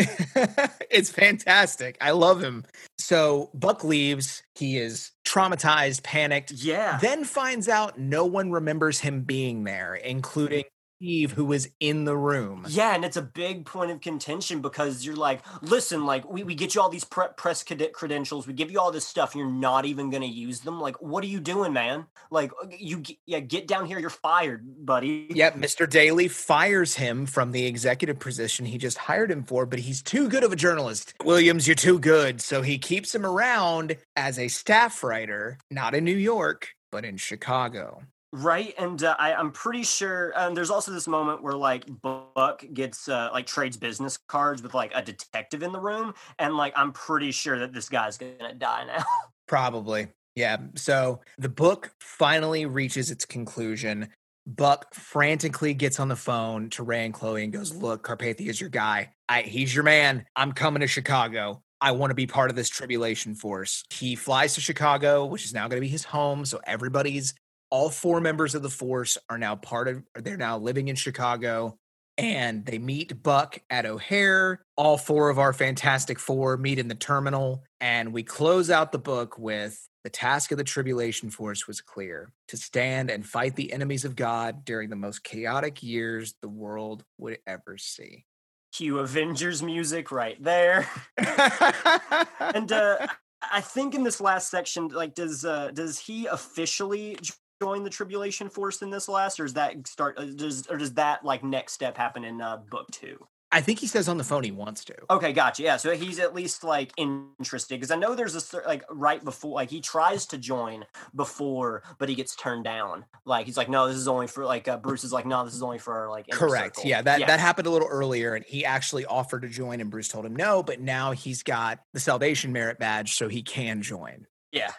it's fantastic. I love him. So Buck leaves. He is traumatized, panicked, yeah then finds out no one remembers him being there, including Steve, who was in the room. Yeah, and it's a big point of contention because you're like, listen, like we, we get you all these pre- press cadet credentials, we give you all this stuff, and you're not even going to use them. Like, what are you doing, man? Like, uh, you yeah, get down here, you're fired, buddy. Yep, Mr. Bailey fires him from the executive position he just hired him for, but he's too good of a journalist. Williams, you're too good. So he keeps him around as a staff writer, not in New York, but in Chicago. Right, and uh, I, I'm pretty sure. Um, there's also this moment where like Buck gets uh, like trades business cards with like a detective in the room, and like I'm pretty sure that this guy's gonna die now. Probably. Yeah. So the book finally reaches its conclusion. Buck frantically gets on the phone to Ray and Chloe and goes, Look, Carpathia is your guy. I, he's your man. I'm coming to Chicago. I want to be part of this tribulation force. He flies to Chicago, which is now going to be his home. So everybody's, all four members of the force are now part of, they're now living in Chicago and they meet Buck at O'Hare. All four of our Fantastic Four meet in the terminal, and we close out the book with the task of the Tribulation Force was clear to stand and fight the enemies of God during the most chaotic years the world would ever see. Cue Avengers music right there. and uh I think in this last section, like, does uh does he officially join the Tribulation Force in this last, or does that start? Uh, does or does that like next step happen in uh book two? I think he says on the phone he wants to. Okay, gotcha. Yeah, so he's at least like interested because I know there's a like right before like he tries to join before, but he gets turned down. Like he's like, no, this is only for like uh, Bruce is like, no, this is only for our, like Correct. circle." Yeah, that that happened a little earlier, and he actually offered to join, and Bruce told him no. But now he's got the Salvation Merit badge, so he can join. yeah.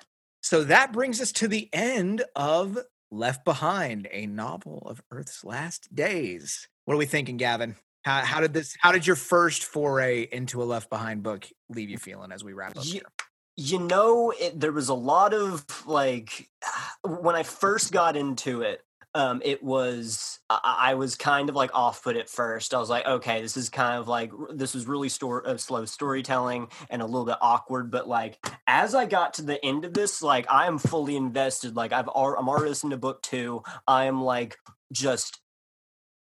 So that brings us to the end of Left Behind, a novel of Earth's last days. What are we thinking, Gavin? How, how did this? How did your first foray into a Left Behind book leave you feeling as we wrap up? Here? You know, it, there was a lot of like when I first got into it. Um, it was I, I was kind of like off put at first. I was like, okay, this is kind of like this was really store uh, slow storytelling and a little bit awkward. But like as I got to the end of this, like I am fully invested. Like I've I'm already listening to book two. I am like just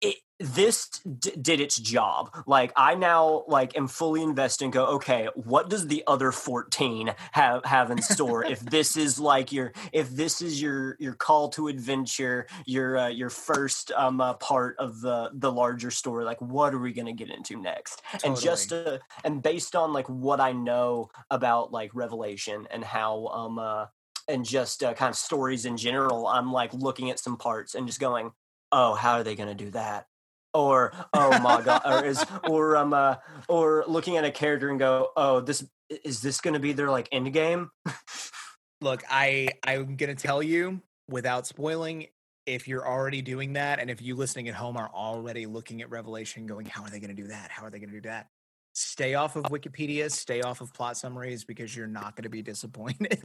it, this d- did its job. Like I now like am fully invested and go, okay, what does the other 14 have have in store? if this is like your if this is your your call to adventure, your uh, your first um uh, part of the the larger story, like what are we going to get into next? And just uh, and based on like what I know about like Revelation and how um uh and just uh, kind of stories in general, I'm like looking at some parts and just going, oh, how are they going to do that? Or oh my god, or is or um uh, or looking at a character and go, oh, this is this going to be their like end game? Look, I I'm gonna tell you without spoiling. If you're already doing that, and if you listening at home are already looking at Revelation, going, "How are they going to do that? How are they going to do that?" Stay off of Wikipedia. Stay off of plot summaries because you're not going to be disappointed.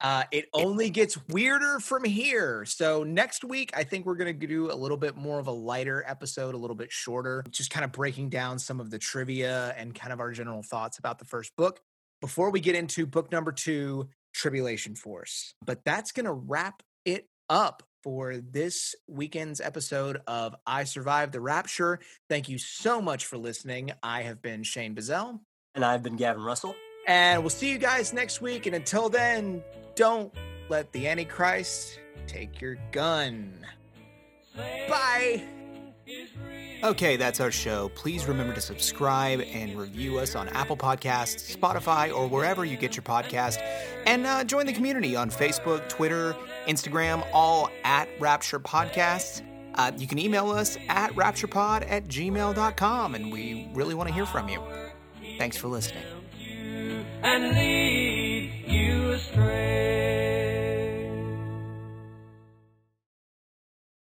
Uh, it only gets weirder from here. So next week, I think we're going to do a little bit more of a lighter episode, a little bit shorter, just kind of breaking down some of the trivia and kind of our general thoughts about the first book before we get into book number two, Tribulation Force. But that's going to wrap it up for this weekend's episode of I Survived the Rapture. Thank you so much for listening. I have been Shane Bazell. And I've been Gavin Russell. And we'll see you guys next week. And until then, don't let the Antichrist take your gun. Bye. Okay, that's our show. Please remember to subscribe and review us on Apple Podcasts, Spotify, or wherever you get your podcast. And uh, join the community on Facebook, Twitter, Instagram, all at Rapture Podcasts. Uh, you can email us at rapturepod at gmail.com, and we really want to hear from you. Thanks for listening. And lead you astray.